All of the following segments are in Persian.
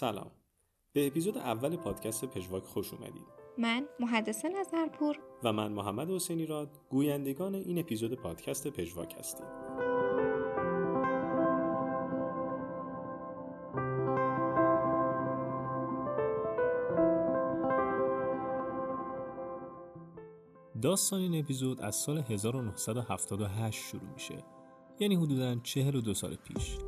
سلام. به اپیزود اول پادکست پژواک خوش اومدید. من محدث نظرپور. و من محمد حسینی راد گویندگان این اپیزود پادکست پژواک هستیم. داستان این اپیزود از سال 1978 شروع میشه. یعنی حدوداً 42 سال پیش.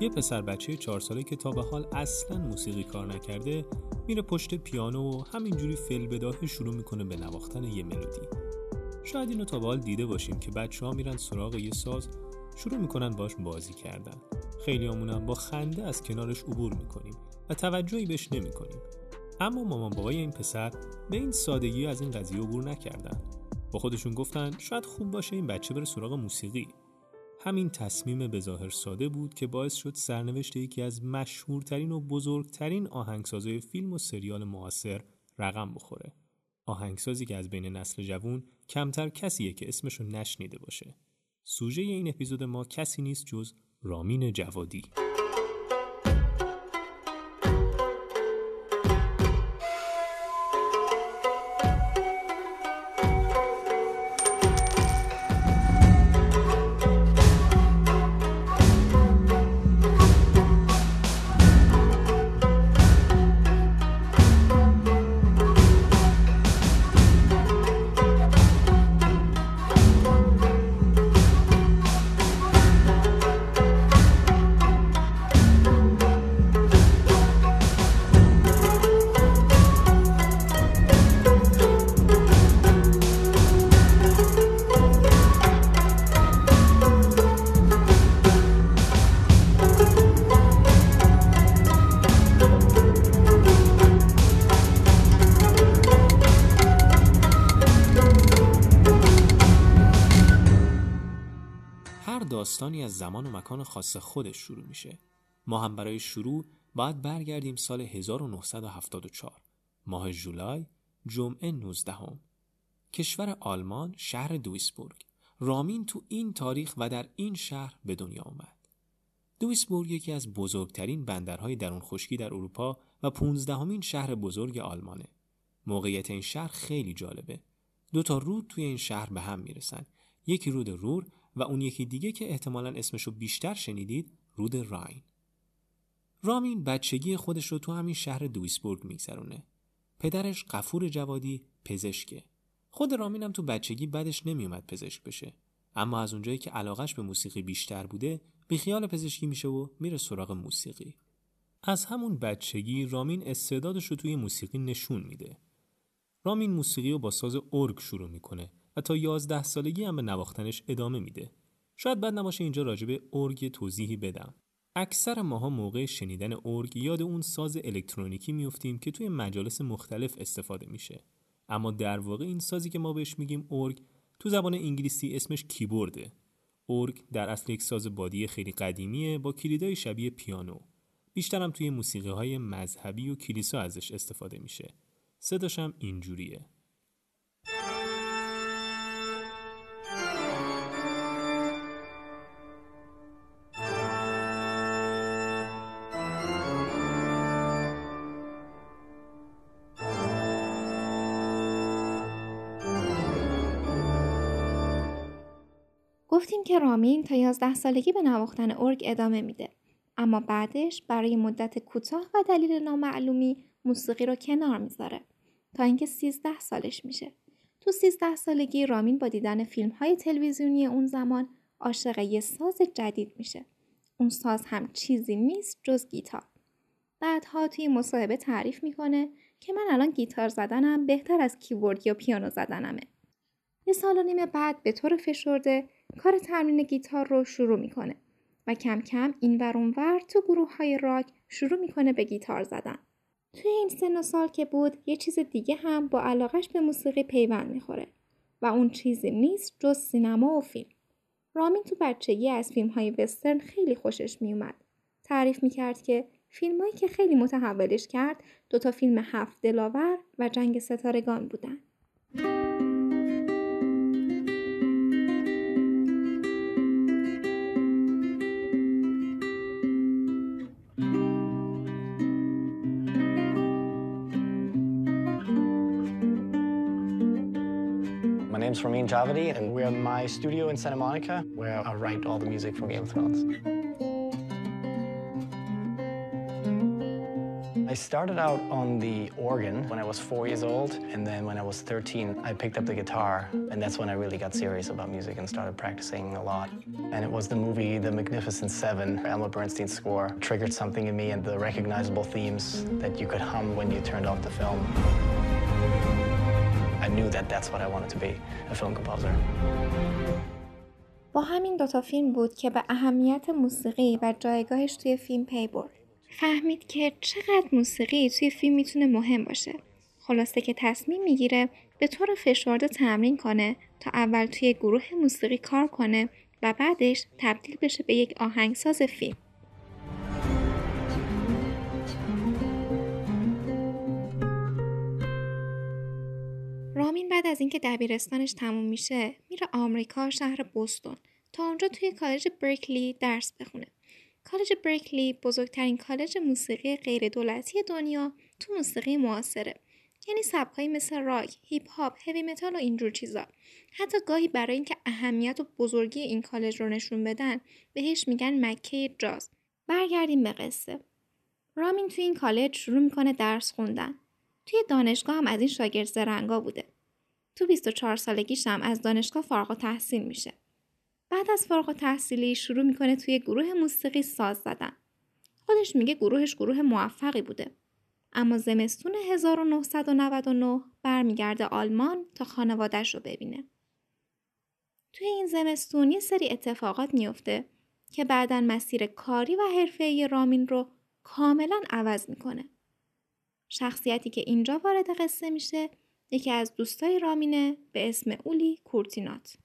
یه پسر بچه چهار ساله که تا به حال اصلا موسیقی کار نکرده میره پشت پیانو و همینجوری فل بداهه شروع می‌کنه به نواختن یه ملودی. شاید اینو تا به حال دیده باشیم که بچه ها میرن سراغ یه ساز شروع می‌کنن باش بازی کردن. خیلی همونم با خنده از کنارش عبور می‌کنیم و توجهی بهش نمی‌کنیم. اما مامان بابای این پسر به این سادگی از این قضیه عبور نکردن. با خودشون گفتن شاید خوب باشه این بچه بره سراغ موسیقی. همین تصمیم بظاهر ساده بود که باعث شد سرنوشت یکی از مشهورترین و بزرگترین آهنگسازهای فیلم و سریال معاصر رقم بخوره. آهنگسازی که از بین نسل جوون کمتر کسیه که اسمشو نشنیده باشه. سوژه این اپیزود ما کسی نیست جز رامین جوادی. مکان خاص خودش شروع میشه. ما هم برای شروع باید برگردیم سال 1974 ماه جولای جمعه 19 هم. کشور آلمان شهر دویسبورگ رامین تو این تاریخ و در این شهر به دنیا آمد. دویسبورگ یکی از بزرگترین بندرهای درون خشکی در اروپا و پونزدهمین شهر بزرگ آلمانه. موقعیت این شهر خیلی جالبه. دو تا رود توی این شهر به هم می‌رسن. یکی رود رور و اون یکی دیگه که احتمالا اسمشو بیشتر شنیدید رود راین. رامین بچگی خودش رو تو همین شهر دویسبورگ میگذرونه. پدرش قفور جوادی پزشکه. خود رامین هم تو بچگی بدش نمیومد پزشک بشه. اما از اونجایی که علاقش به موسیقی بیشتر بوده بی خیال پزشکی میشه و میره سراغ موسیقی. از همون بچگی رامین استعدادش رو توی موسیقی نشون میده. رامین موسیقی رو با ساز ارگ شروع می‌کنه و تا 11 سالگی هم به نواختنش ادامه میده. شاید بد نباشه اینجا راجع به ارگ توضیحی بدم. اکثر ماها موقع شنیدن ارگ یاد اون ساز الکترونیکی میفتیم که توی مجالس مختلف استفاده میشه. اما در واقع این سازی که ما بهش میگیم ارگ تو زبان انگلیسی اسمش کیبورده. ارگ در اصل یک ساز بادی خیلی قدیمیه با کلیدای شبیه پیانو. بیشتر هم توی موسیقی های مذهبی و کلیسا ازش استفاده میشه. صداش هم اینجوریه. که رامین تا 11 سالگی به نواختن ارگ ادامه میده. اما بعدش برای مدت کوتاه و دلیل نامعلومی موسیقی رو کنار می‌ذاره تا اینکه 13 سالش میشه. تو 13 سالگی رامین با دیدن فیلم های تلویزیونی اون زمان عاشق یه ساز جدید میشه. اون ساز هم چیزی نیست جز گیتار. بعدها توی مصاحبه تعریف می‌کنه که من الان گیتار زدنم بهتر از کیبورد یا پیانو زدنمه. یه سال و نیم بعد به طور فشرده کار تمرین گیتار رو شروع می‌کنه و کم کم این ور تو گروه های راک شروع می‌کنه به گیتار زدن. توی این سن و سال که بود یه چیز دیگه هم با علاقش به موسیقی پیوند می‌خوره و اون چیزی نیست جز سینما و فیلم. رامین تو بچگی از فیلم های وسترن خیلی خوشش میومد. تعریف می‌کرد که فیلمایی که خیلی متحولش کرد دوتا فیلم هفت دلاور و جنگ ستارگان بودن. Name's Ramin Javadi, and we're my studio in Santa Monica, where I write all the music for Game of Thrones. I started out on the organ when I was four years old, and then when I was 13, I picked up the guitar, and that's when I really got serious about music and started practicing a lot. And it was the movie The Magnificent Seven, Elmer Bernstein's score, triggered something in me and the recognizable themes that you could hum when you turned off the film. Knew that that's what I wanted to be, a film composer. با همین دوتا فیلم بود که به اهمیت موسیقی و جایگاهش توی فیلم پی برد. فهمید که چقدر موسیقی توی فیلم می‌تونه مهم باشه. خلاصه که تصمیم می‌گیره به طور فشرده تمرین کنه تا اول توی گروه موسیقی کار کنه و بعدش تبدیل بشه به یک آهنگساز فیلم. رامین بعد از اینکه دبیرستانش تموم میشه میره آمریکا شهر بوستون تا اونجا توی کالج برکلی درس بخونه. کالج برکلی بزرگترین کالج موسیقی غیر دولتی دنیا تو موسیقی معاصره. یعنی سبکایی مثل راک، هیپ هاپ، هوی متال و اینجور چیزا. حتی گاهی برای اینکه اهمیت و بزرگی این کالج رو نشون بدن بهش میگن مکه جاز. برگردیم به قصه. رامین توی این کالج شروع می‌کنه درس خوندن. توی دانشگاه هم از این شاگرد زرنگا بوده. تو 24 سالگیش هم از دانشگاه فارغ تحصیل میشه. بعد از فارغ تحصیلی شروع می‌کنه توی گروه موسیقی ساز زدن. خودش میگه گروهش گروه موفقی بوده. اما زمستون 1999 برمیگرده آلمان تا خانوادهش رو ببینه. توی این زمستون یه سری اتفاقات میفته که بعدا مسیر کاری و حرفه‌ای رامین رو کاملا عوض می‌کنه. شخصیتی که اینجا وارد قصه میشه یکی از دوستای رامینه به اسم اولی کورتینات.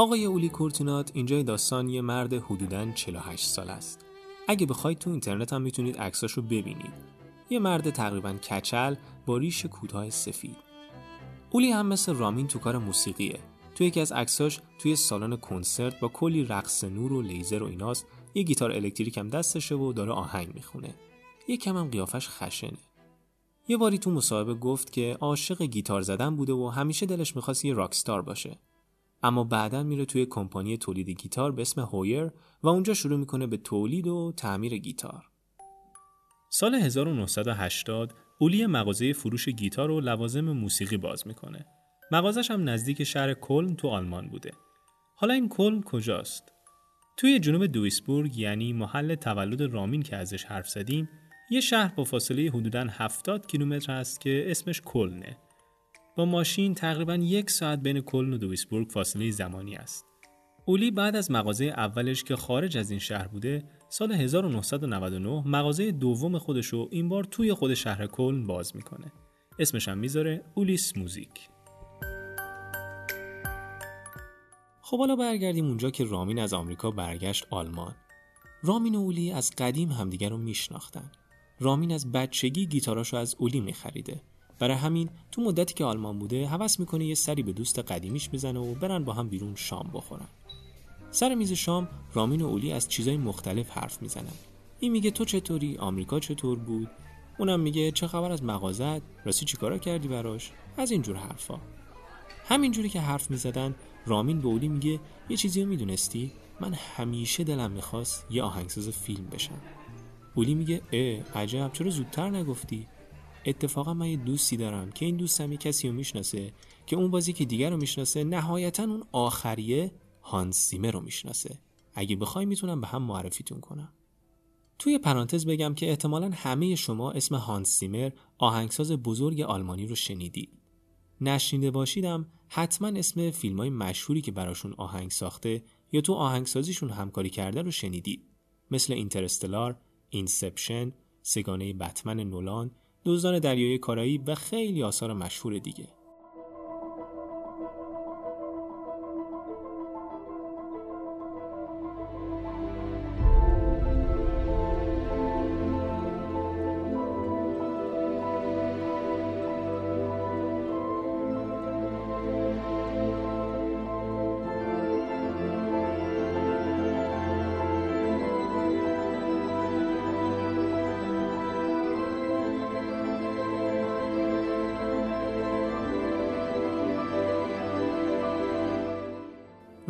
آقای اولی کورتینات اینجای داستان یه مرد حدوداً 48 ساله‌ست. اگه بخواید تو اینترنت هم می‌تونید عکساشو ببینید. یه مرد تقریبا کچل با ریش کوتاه سفید. اولی هم مثل رامین تو کار موسیقیه. تو یکی از عکساش توی سالن کنسرت با کلی رقص نور و لیزر و ایناست یه گیتار الکتریک هم دستشه و داره آهنگ می‌خونه. یه کم هم قیافش خشنه. یه باری تو مصاحبه گفت که عاشق گیتار زدن بوده و همیشه دلش می‌خواست یه rockstar باشه. اما بعدا میره توی کمپانی تولید گیتار به اسم هویر و اونجا شروع می‌کنه به تولید و تعمیر گیتار. سال 1980 اولی مغازه فروش گیتار و لوازم موسیقی باز می‌کنه. مغازش هم نزدیک شهر کلن تو آلمان بوده. حالا این کلن کجاست؟ توی جنوب دویسبورگ یعنی محل تولد رامین که ازش حرف زدیم یه شهر با فاصله حدوداً 70 کیلومتر هست که اسمش کلنه با ماشین تقریبا یک ساعت بین کلن و دویسبورگ فاصله زمانی است. اولی بعد از مغازه اولش که خارج از این شهر بوده سال 1999 مغازه دوم خودش رو این بار توی خود شهر کلن باز می‌کنه. اسمش هم می‌ذاره اولیس موزیک. خب حالا برگردیم اونجا که رامین از آمریکا برگشت آلمان. رامین و اولی از قدیم همدیگر رو میشناختن. رامین از بچگی گیتاراشو از اولی میخریده برای همین تو مدتی که آلمان بوده هوس می‌کنه یه سری به دوست قدیمیش بزنه و برن با هم بیرون شام بخورن. سر میز شام رامین و اولی از چیزای مختلف حرف می‌زنن. این میگه تو چطوری؟ آمریکا چطور بود؟ اونم میگه چه خبر از مغازت؟ راستی چیکارا کردی براش؟ از اینجور حرفا. همینجوری که حرف می‌زدن رامین به اولی میگه یه چیزی رو می‌دونستی؟ من همیشه دلم می‌خواست یه آهنگساز فیلم بشم. اولی میگه اه عجب چرا زودتر نگفتی؟ اتفاقا من یه دوستی دارم که این دوستم یه کسی رو می‌شناسه که اون بازی که دیگر رو می‌شناسه نهایتا اون آخریه هانس سیمر رو می‌شناسه. اگه بخوای می‌تونم به هم معرفیتون کنم. توی پرانتز بگم که احتمالا همه شما اسم هانس سیمر آهنگساز بزرگ آلمانی رو شنیدید. نشنیده باشیدم حتما اسم فیلم های مشهوری که براشون آهنگ ساخته یا تو آهنگسازیشون همکاری کرده رو شنیدید. مثل اینترستلار، اینسپشن، سگانه بتمن نولان دزدان دریای کارایی و خیلی آثار مشهور دیگه.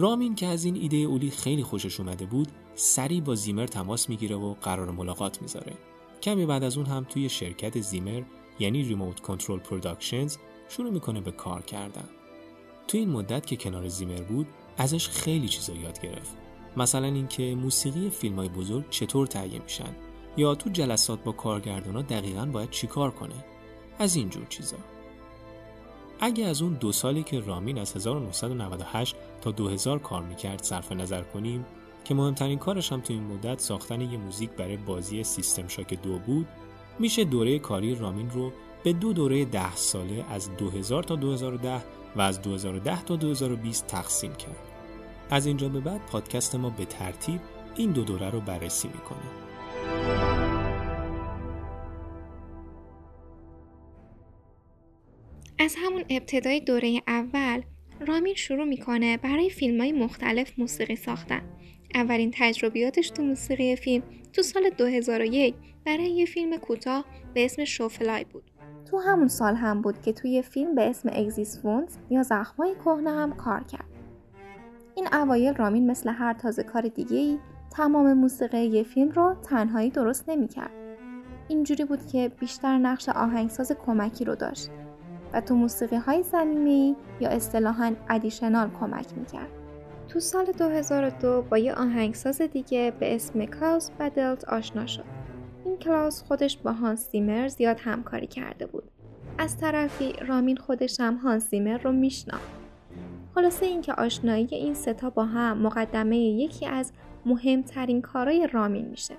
رامین که از این ایده اولی خیلی خوشش اومده بود سریع با زیمر تماس می‌گیره و قرار ملاقات می‌ذاره. کمی بعد از اون هم توی شرکت زیمر یعنی Remote Control Productions شروع می‌کنه به کار کردن. تو این مدت که کنار زیمر بود ازش خیلی چیزا یاد گرفت. مثلا اینکه موسیقی فیلم های بزرگ چطور تهیه میشن؟ یا تو جلسات با کارگردانا دقیقا باید چیکار کنه؟ از این جور چیزا. اگه از اون دو سالی که رامین از 1998 تا 2000 کار می‌کرد صرف نظر کنیم که مهمترین کارش هم تو این مدت ساختن یه موزیک برای بازی سیستم شاک دو بود میشه دوره کاری رامین رو به دو دوره ده ساله از 2000 تا 2010 و از 2010 تا 2020 تقسیم کرد. از اینجا به بعد پادکست ما به ترتیب این دو دوره رو بررسی می‌کنه. از همون ابتدای دوره اول رامین شروع می‌کنه برای فیلم های مختلف موسیقی ساختن. اولین تجربیاتش تو موسیقی فیلم تو سال 2001 برای یه فیلم کوتاه به اسم شوفلای بود. تو همون سال هم بود که توی فیلم به اسم اگزیس یا زخمای کهنه هم کار کرد. این اوایل رامین مثل هر تازه کار دیگه ای تمام موسیقی یه فیلم رو تنهایی درست نمی‌کرد. اینجوری بود که بیشتر نقش آهنگساز کمکی رو داشت و تو موسیقی های زمینی یا اصطلاحا ادیشنال کمک می‌کرد. تو سال 2002 با یه آهنگساز دیگه به اسم کلاوس بدلت آشنا شد. این کلاس خودش با هانس زیمر زیاد همکاری کرده بود. از طرفی رامین خودش هم هانس زیمر رو میشناخت. خلاصه اینکه آشنایی این ستا با هم مقدمه یکی از مهمترین کارهای رامین میشه.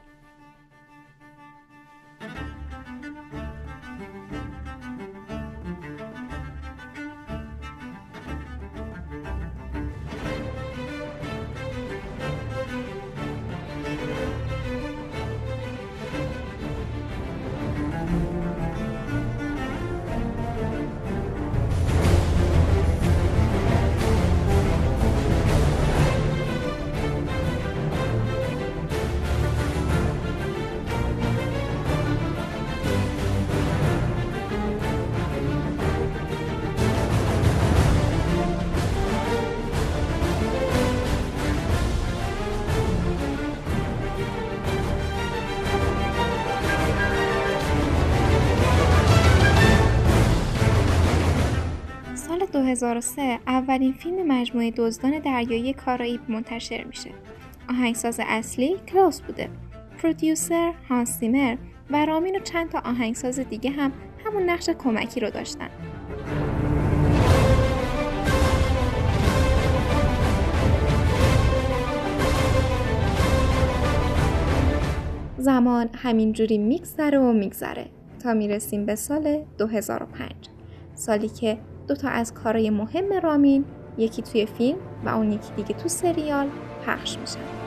2003 اولین فیلم مجموعه دزدان دریایی کارائیب منتشر میشه. آهنگساز اصلی کلاوس بوده. پرودیوسر هانس سیمر و رامین و چند تا آهنگساز دیگه هم همون نقش کمکی رو داشتن. زمان همینجوری میگذره و میگذره تا می‌رسیم به سال 2005 سالی که دو تا از کارهای مهم رامین یکی توی فیلم و اون یکی دیگه تو سریال پخش میشن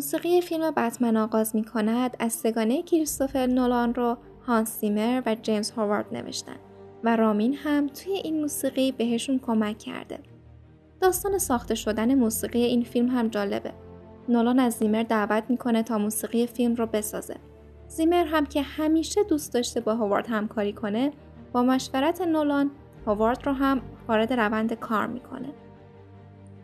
موسیقی فیلم بتمن آغاز می کند از سگانه کریستوفر نولان رو هانس سیمر و جیمز هاوارد نوشتن و رامین هم توی این موسیقی بهشون کمک کرده. داستان ساخته شدن موسیقی این فیلم هم جالبه. نولان از زیمر دعوت می‌کنه تا موسیقی فیلم رو بسازه. زیمر هم که همیشه دوست داشته با هوارد همکاری کنه با مشورت نولان هوارد رو هم وارد روند کار می‌کنه.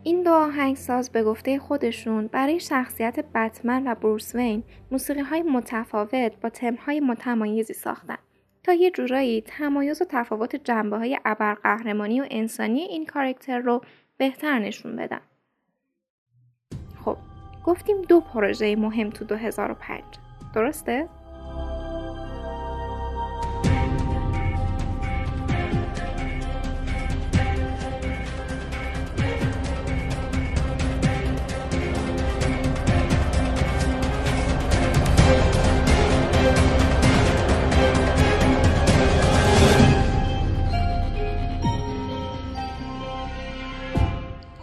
این دو آهنگساز به گفته خودشون برای شخصیت بتمن و بروس وین موسیقی های متفاوت با های متمایزی ساختن تا یه جورایی تمایز و تفاوت جنبه های ابرقهرمانی و انسانی این کارکتر رو بهتر نشون بدن. خب گفتیم دو پروژه مهم تو 2005 درسته؟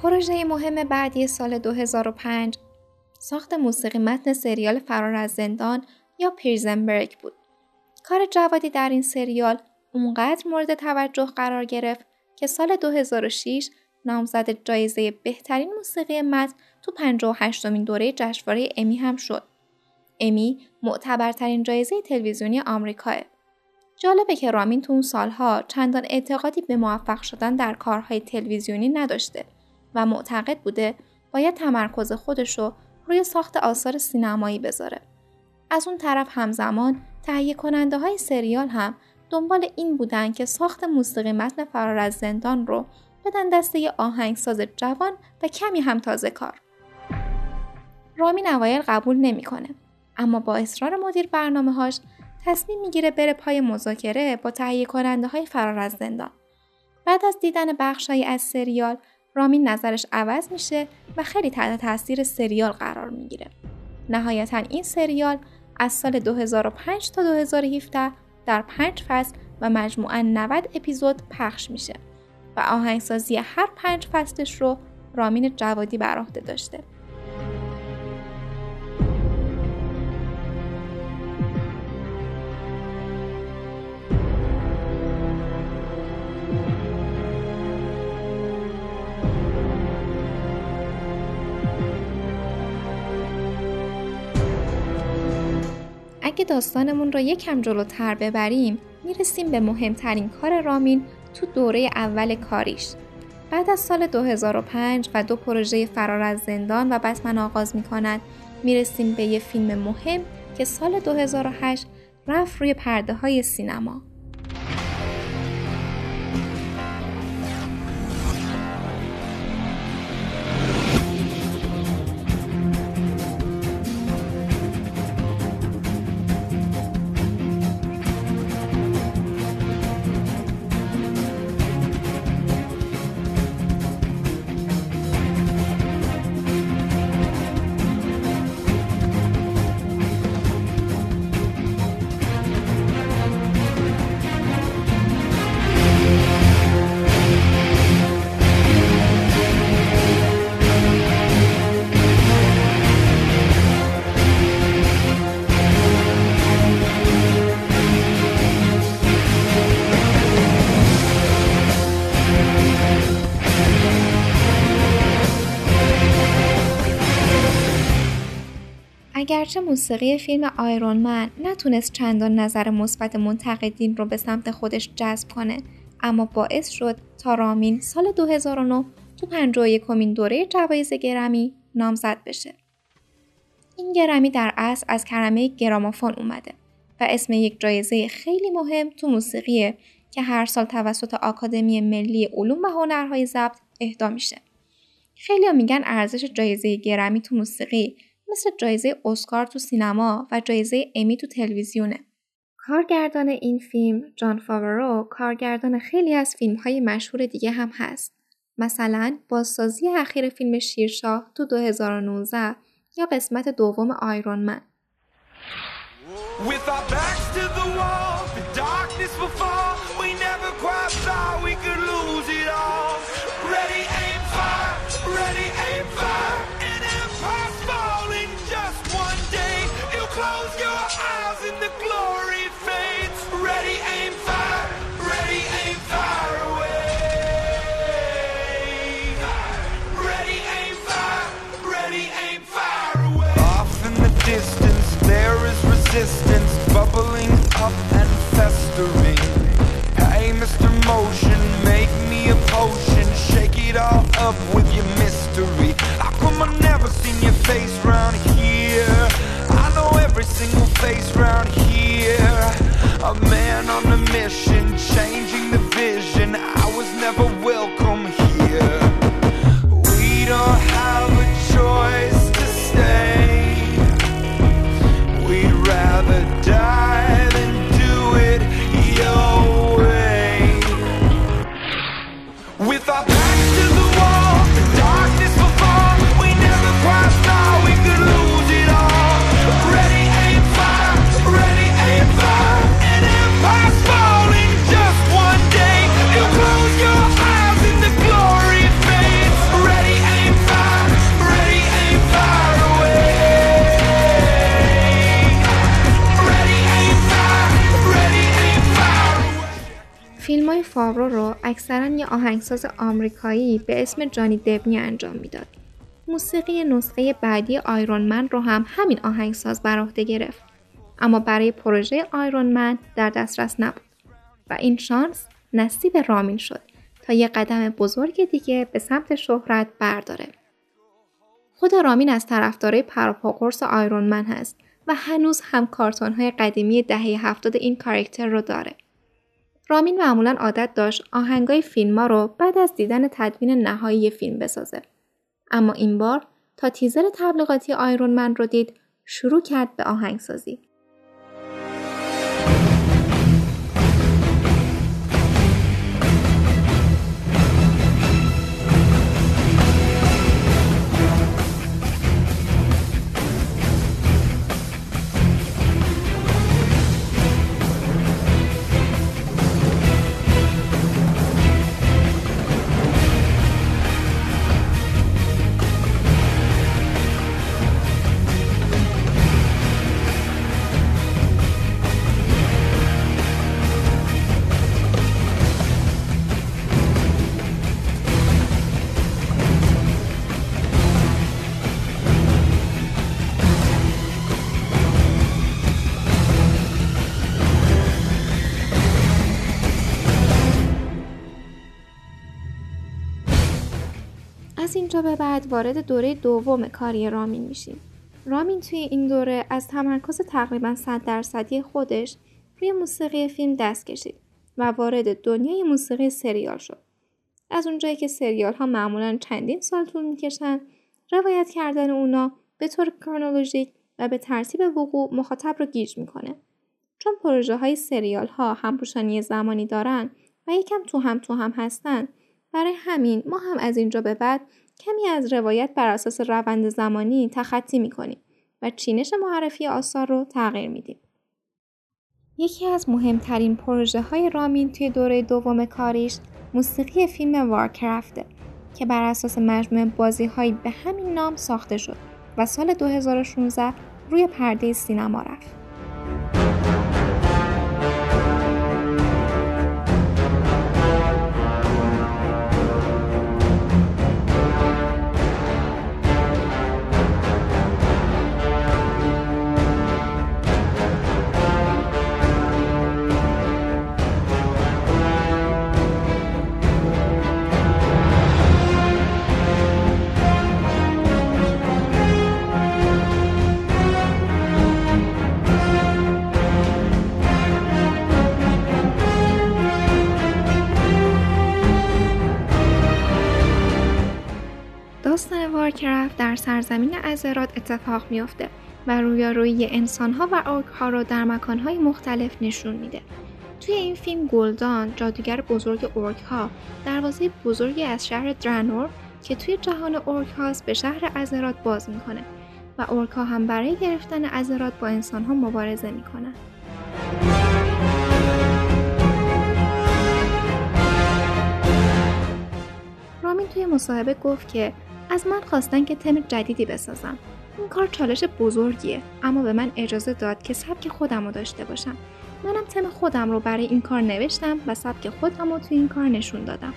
پروژه مهم بعدی سال 2005 ساخت موسیقی متن سریال فرار از زندان یا پیرزنبرگ بود. کار جوادی در این سریال اونقدر مورد توجه قرار گرفت که سال 2006 نامزد جایزه بهترین موسیقی متن تو 58 مین دوره جشنواره امی هم شد. امی معتبرترین جایزه تلویزیونی آمریکاه. جالبه که رامین تو اون سالها چندان اعتقادی به موفق شدن در کارهای تلویزیونی نداشته و معتقد بوده باید تمرکز خودش رو روی ساخت آثار سینمایی بذاره. از اون طرف همزمان تهیه کننده های سریال هم دنبال این بودن که ساخت موسیقی متن فرار از زندان رو بدن دسته آهنگساز جوان و کمی هم تازه کار. رامین اوایل قبول نمی‌کنه اما با اصرار مدیر برنامه هاش تصمیم می‌گیره بره پای مذاکره با تهیه کننده های فرار از زندان. بعد از دیدن بخشهایی از سریال رامین نظرش عوض میشه و خیلی تحت تاثیر سریال قرار می‌گیره. نهایتا این سریال از سال 2005 تا 2017 در پنج فصل و مجموعا 90 اپیزود پخش میشه و آهنگسازی هر پنج فصلش رو رامین جوادی بر عهده داشته. اگه داستانمون رو یکم جلوتر ببریم می‌رسیم به مهمترین کار رامین تو دوره اول کاریش. بعد از سال 2005 و دو پروژه فرار از زندان و بتمن آغاز می‌کنند می‌رسیم به یه فیلم مهم که سال 2008 رفت روی پرده های سینما. اگرچه موسیقی فیلم آیرون من نتونست چندان نظر مثبت منتقدین رو به سمت خودش جذب کنه اما باعث شد تا رامین سال 2009 تو 51 کمین دوره جوایز گرمی نامزد بشه. این گرمی در اصل از کرمه گرامافون اومده و اسم یک جایزه خیلی مهم تو موسیقیه که هر سال توسط آکادمی ملی علوم و هنرهای ضبط اهدا میشه. خیلی میگن ارزش جایزه گرمی تو موسیقی مثل جایزه اسکار تو سینما و جایزه امی تو تلویزیونه. کارگردان این فیلم جان فاورو کارگردان خیلی از فیلم های مشهور دیگه هم هست. مثلا بازسازی اخیر فیلم شیرشاه تو 2019 یا قسمت دوم آیرون من. resistance it all up with your mystery. How come I never seen your face round here? I know every single face round here. A man on a mission, changing the vision. I فاورو رو اکثرا یه آهنگساز آمریکایی به اسم جانی دبنی انجام می‌داد. موسیقی نسخه بعدی آیرون من رو هم همین آهنگساز بر عهده گرفت. اما برای پروژه آیرون من در دسترس نبود و این شانس نصیب رامین شد تا یه قدم بزرگ دیگه به سمت شهرت برداره. خود رامین از طرفدارای پروپاقرص آیرون من هست و هنوز هم کارتون های قدیمی دهه هفتاد این کارکتر رو داره. رامین معمولا عادت داشت آهنگای فیلم رو بعد از دیدن تدوین نهایی فیلم بسازه. اما این بار تا تیزر تبلیغاتی آیرون من رو دید شروع کرد به آهنگسازی. اینجا به بعد وارد دوره دوم کاری رامین میشیم. رامین توی این دوره از تمرکز تقریبا 100 درصدی خودش روی موسیقی فیلم دست کشید و وارد دنیای موسیقی سریال شد. از اونجایی که سریال ها معمولا چندین سال طول می‌کشن، روایت کردن اونا به طور کرونولوژیک و به ترتیب وقوع مخاطب رو گیج می‌کنه. چون پروژه های سریال ها همپوشانی زمانی دارن و یکم تو هم تو هم هستن برای همین ما هم از اینجا به بعد کمی از روایت بر اساس روند زمانی تخطی می‌کنیم و چینش معرفی آثار رو تغییر میدیم. یکی از مهمترین پروژه های رامین توی دوره دوم کاریش موسیقی فیلم وارکرافته که بر اساس مجموعه بازی هایی به همین نام ساخته شد و سال 2016 روی پرده سینما رفت. داستان وارکرافت در سرزمین ازرات اتفاق میافته و رویارویی انسانها و ارکها رو در مکانهای مختلف نشون میده. توی این فیلم گلدان جادوگر بزرگ اورک ها دروازه بزرگی از شهر درانور که توی جهان اورک هاست به شهر ازرات باز می‌کنه و اورک ها هم برای گرفتن ازرات با انسان ها مبارزه می‌کنن. رامین توی مصاحبه گفت که از من خواستن که تم جدیدی بسازم. این کار چالش بزرگیه اما به من اجازه داد که سبک خودم رو داشته باشم. منم تم خودم رو برای این کار نوشتم و سبک خودم رو توی این کار نشون دادم.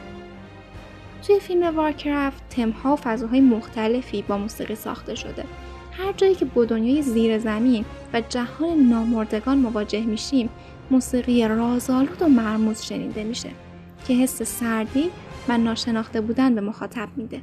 توی فیلم وارکرافت تمها و فضاهای مختلفی با موسیقی ساخته شده. هر جایی که با دنیای زیر زمین و جهان نامردگان مواجه میشیم موسیقی رازآلود و مرموز شنیده میشه که حس سردی و ناشناخته بودن به مخاطب میده.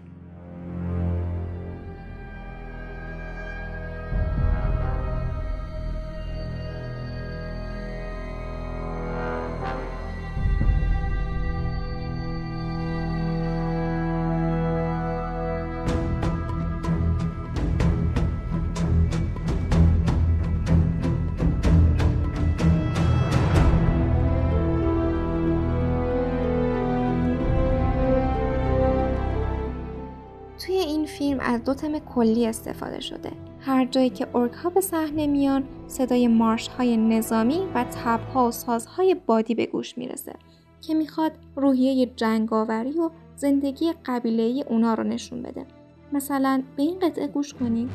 از دو تم کلی استفاده شده. هر جایی که اورک ها به صحنه میان صدای مارش های نظامی و تب ها و سازهای بادی به گوش می‌رسه که می‌خواد روحیه جنگاوری و زندگی قبیله اونا رو نشون بده. مثلا به این قطعه گوش کنید.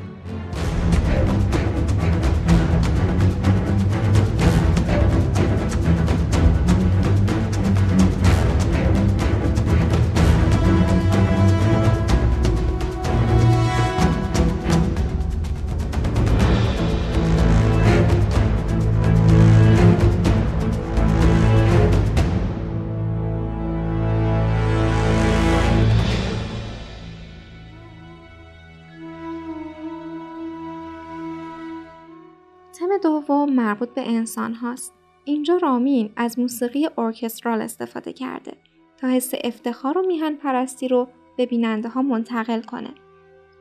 مربوط به انسان هاست. اینجا رامین از موسیقی ارکسترال استفاده کرده تا حس افتخار و میهن پرستی رو به بیننده ها منتقل کنه.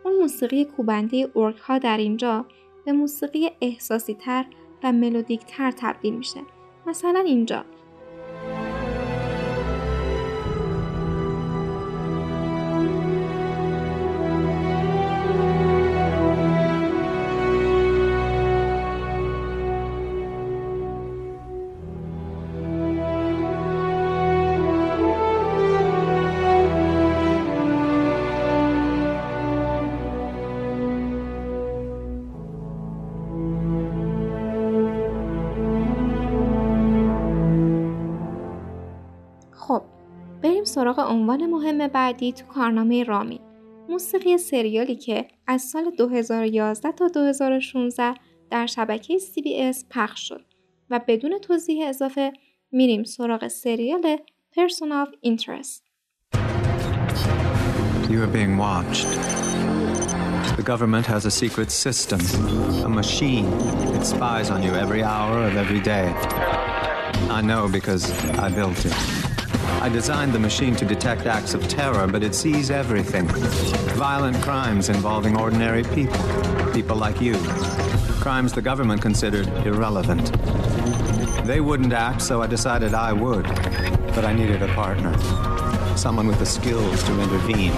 اون موسیقی کوبنده ارک ها در اینجا به موسیقی احساسی تر و ملودیک تر تبدیل میشه. مثلا اینجا سراغ عنوان مهم بعدی تو کارنامه رامین موسیقی سریالی که از سال 2011 تا 2016 در شبکه CBS پخش شد و بدون توضیح اضافه میریم سراغ سریال Person of Interest You are being watched. The government has a secret system, a machine. It spies on you every hour of every day. I know because I built it. I designed the machine to detect acts of terror, but it sees everything. Violent crimes involving ordinary people, people like you. Crimes the government considered irrelevant. They wouldn't act, so I decided I would. But I needed a partner, someone with the skills to intervene.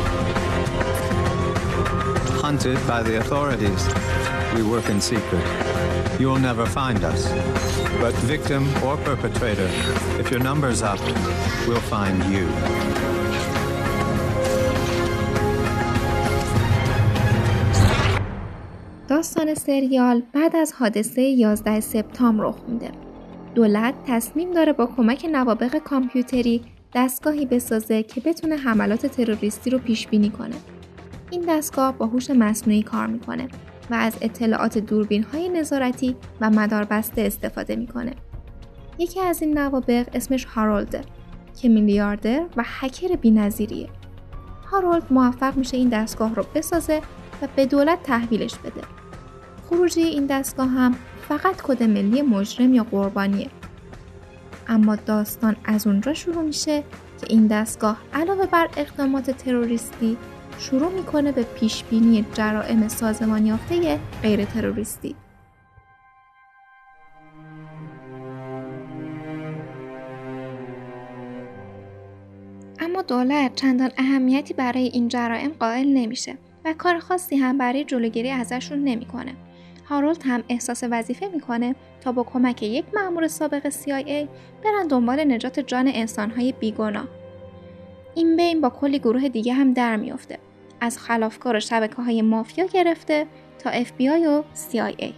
Hunted by the authorities, we work in secret. You'll never find us. But victim or perpetrator, if your number's up, we'll find you. داستان سریال بعد از حادثه 11 سپتامبر رخ میده. دولت تصمیم داره با کمک نوابق کامپیوتری دستگاهی بسازه که بتونه حملات تروریستی رو پیش بینی کنه. این دستگاه با هوش مصنوعی کار می‌کنه و از اطلاعات دوربین های نظارتی و مداربسته استفاده می‌کنه. یکی از این نوابق اسمش هارولده که میلیاردر و هکر بینظیریه. هارولد موفق میشه این دستگاه رو بسازه و به دولت تحویلش بده. خروجی این دستگاه هم فقط کد ملی مجرم یا قربانیه. اما داستان از اونجا شروع میشه که این دستگاه علاوه بر اقدامات تروریستی شروع می‌کنه به پیش بینی جرائم سازمان یافته غیر تروریستی. اما دولت چندان اهمیتی برای این جرائم قائل نمیشه و کار خاصی هم برای جلوگیری ازشون نمی‌کنه. هارولد هم احساس وظیفه می‌کنه تا با کمک یک مأمور سابق CIA برن دنبال نجات جان انسانهای بیگناه. این بین با کلی گروه دیگه هم در میافته از خلافکار و شبکه های مافیا گرفته تا FBI و CIA.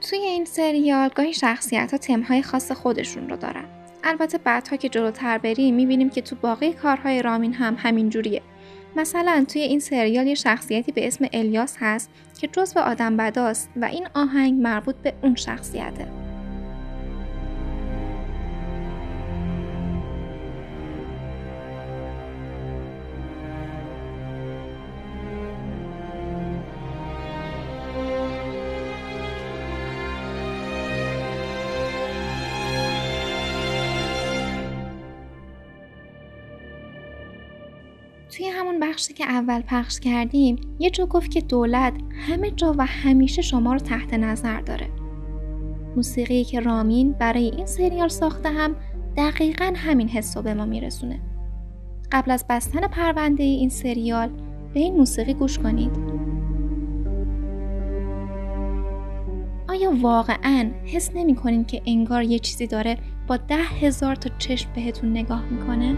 توی این سریال گاهی شخصیت ها تمهای خاص خودشون رو دارن. البته بعدها که جلوتر بریم می‌بینیم که تو باقی کارهای رامین هم همین جوریه. مثلا توی این سریال یه شخصیتی به اسم الیاس هست که جزو آدم بداست و این آهنگ مربوط به اون شخصیته. همون بخشی که اول پخش کردیم یه جا گفت که دولت همه جا و همیشه شما رو تحت نظر داره. موسیقی که رامین برای این سریال ساخته هم دقیقا همین حس رو به ما میرسونه. قبل از بستن پرونده این سریال به این موسیقی گوش کنید. آیا واقعا حس نمی کنین که انگار یه چیزی داره با ده هزار تا چشم بهتون نگاه می‌کنه؟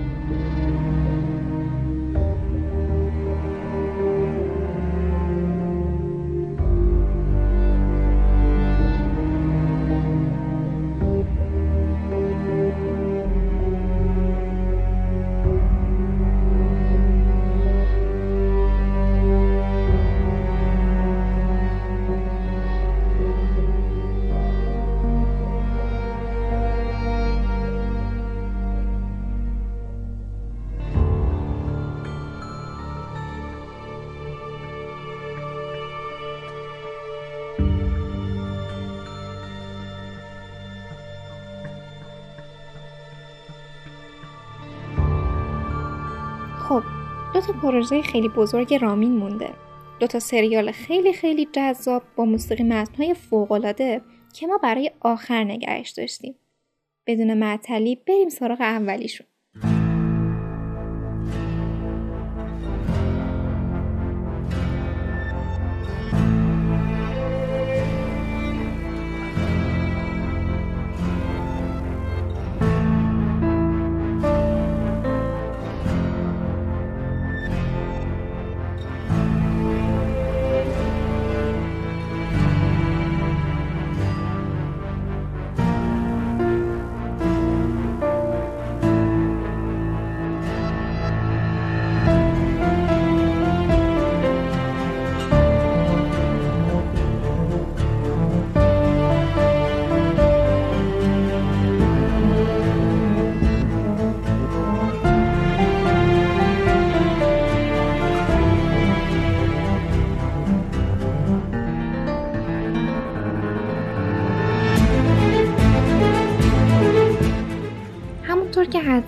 پروژه خیلی بزرگ رامین مونده. دو تا سریال خیلی خیلی جذاب با موسیقی متنهای فوقالعاده که ما برای آخر نگهش داشتیم. بدون معطلی بریم سراغ اولیشون.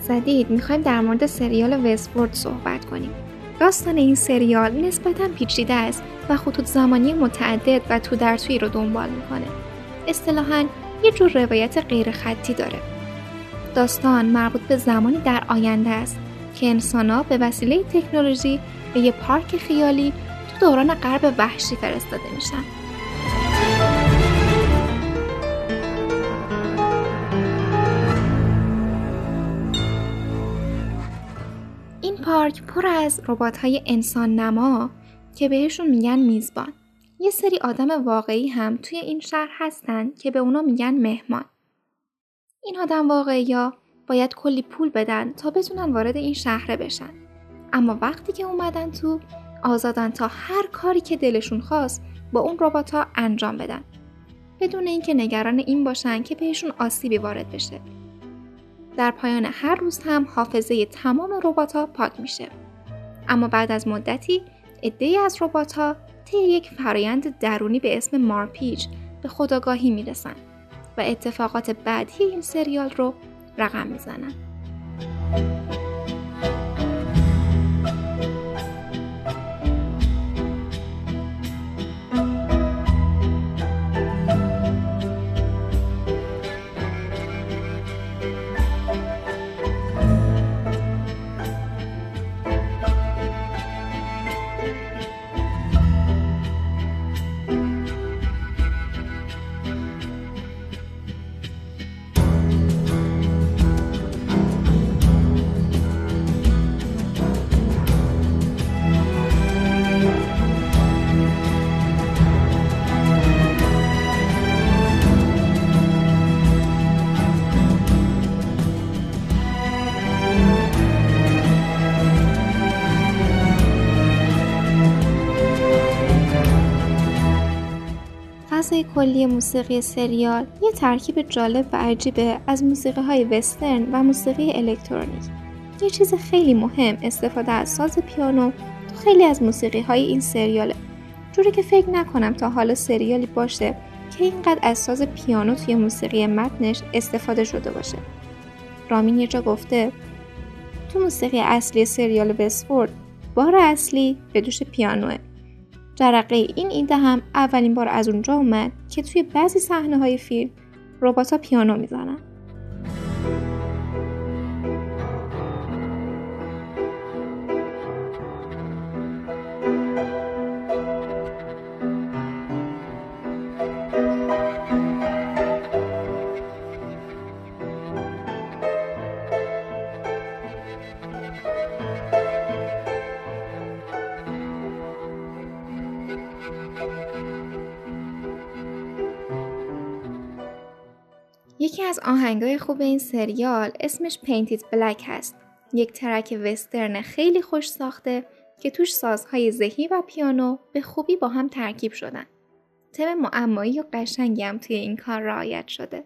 زدید می‌خوایم در مورد سریال وستورد صحبت کنیم. داستان این سریال نسبتا پیچیده است و خطوط زمانی متعدد و تو در توی رو دنبال می‌کنه. اصطلاحا یه جور روایت غیر خطی داره. داستان مربوط به زمانی در آینده است که انسانها به وسیله تکنولوژی به یه پارک خیالی تو دوران غرب وحشی فرستاده میشن. پارک پر از ربات های انسان نما که بهشون میگن میزبان. یه سری آدم واقعی هم توی این شهر هستن که به اونا میگن مهمان. این آدم واقعی ها باید کلی پول بدن تا بتونن وارد این شهره بشن. اما وقتی که اومدن تو آزادن تا هر کاری که دلشون خواست با اون ربات ها انجام بدن. بدون اینکه نگران این باشن که بهشون آسیبی وارد بشه. در پایان هر روز هم حافظه تمام ربات‌ها پاک میشه. اما بعد از مدتی عده‌ای از ربات‌ها طی یک فرایند درونی به اسم مارپیچ به خداگاهی می‌رسن و اتفاقات بعدی این سریال رو رقم می‌زنن. کلی موسیقی سریال یه ترکیب جالب و عجیبه از موسیقی های وسترن و موسیقی الکترونیک. یه چیز خیلی مهم استفاده از ساز پیانو تو خیلی از موسیقی های این سریاله. جوری که فکر نکنم تا حالا سریالی باشه که اینقدر از ساز پیانو توی موسیقی متنش استفاده شده باشه. رامین یه جا گفته تو موسیقی اصلی سریال وستفورد بار اصلی به دوش پیانوه جرقه این ایده هم اولین بار از اونجا اومد که توی بعضی صحنه های فیلم ربات پیانو می‌زنن. آهنگای خوب این سریال اسمش Painted Black هست. یک ترک وسترن خیلی خوش ساخته که توش سازهای ذهی و پیانو به خوبی با هم ترکیب شدن. تم معمایی و قشنگی هم توی این کار رعایت شده.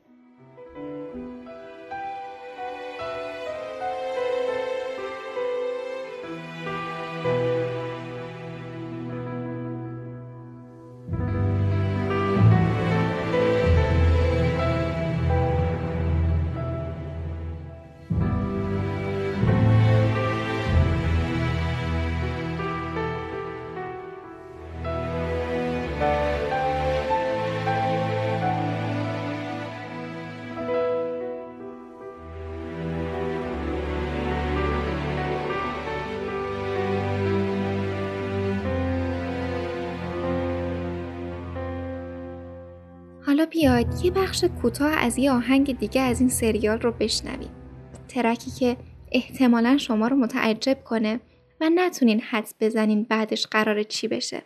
بیاید یه بخش کوتاه از یه آهنگ دیگه از این سریال رو بشنویم. ترکی که احتمالا شما رو متعجب کنه و نتونین حدس بزنین بعدش قرار چی بشه.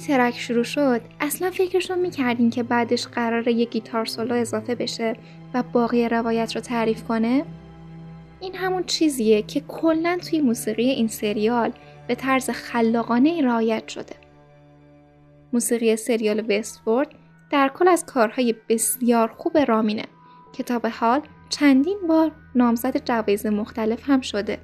وقتی ترک شروع شد اصلا فکرش رو می‌کردین که بعدش قراره یه گیتار سولو اضافه بشه و باقی روایت رو تعریف کنه؟ این همون چیزیه که کلا توی موسیقی این سریال به طرز خلاقانه رعایت شده. موسیقی سریال وستفورد در کل از کارهای بسیار خوب رامینه که تا به حال چندین بار نامزد جوایز مختلف هم شده.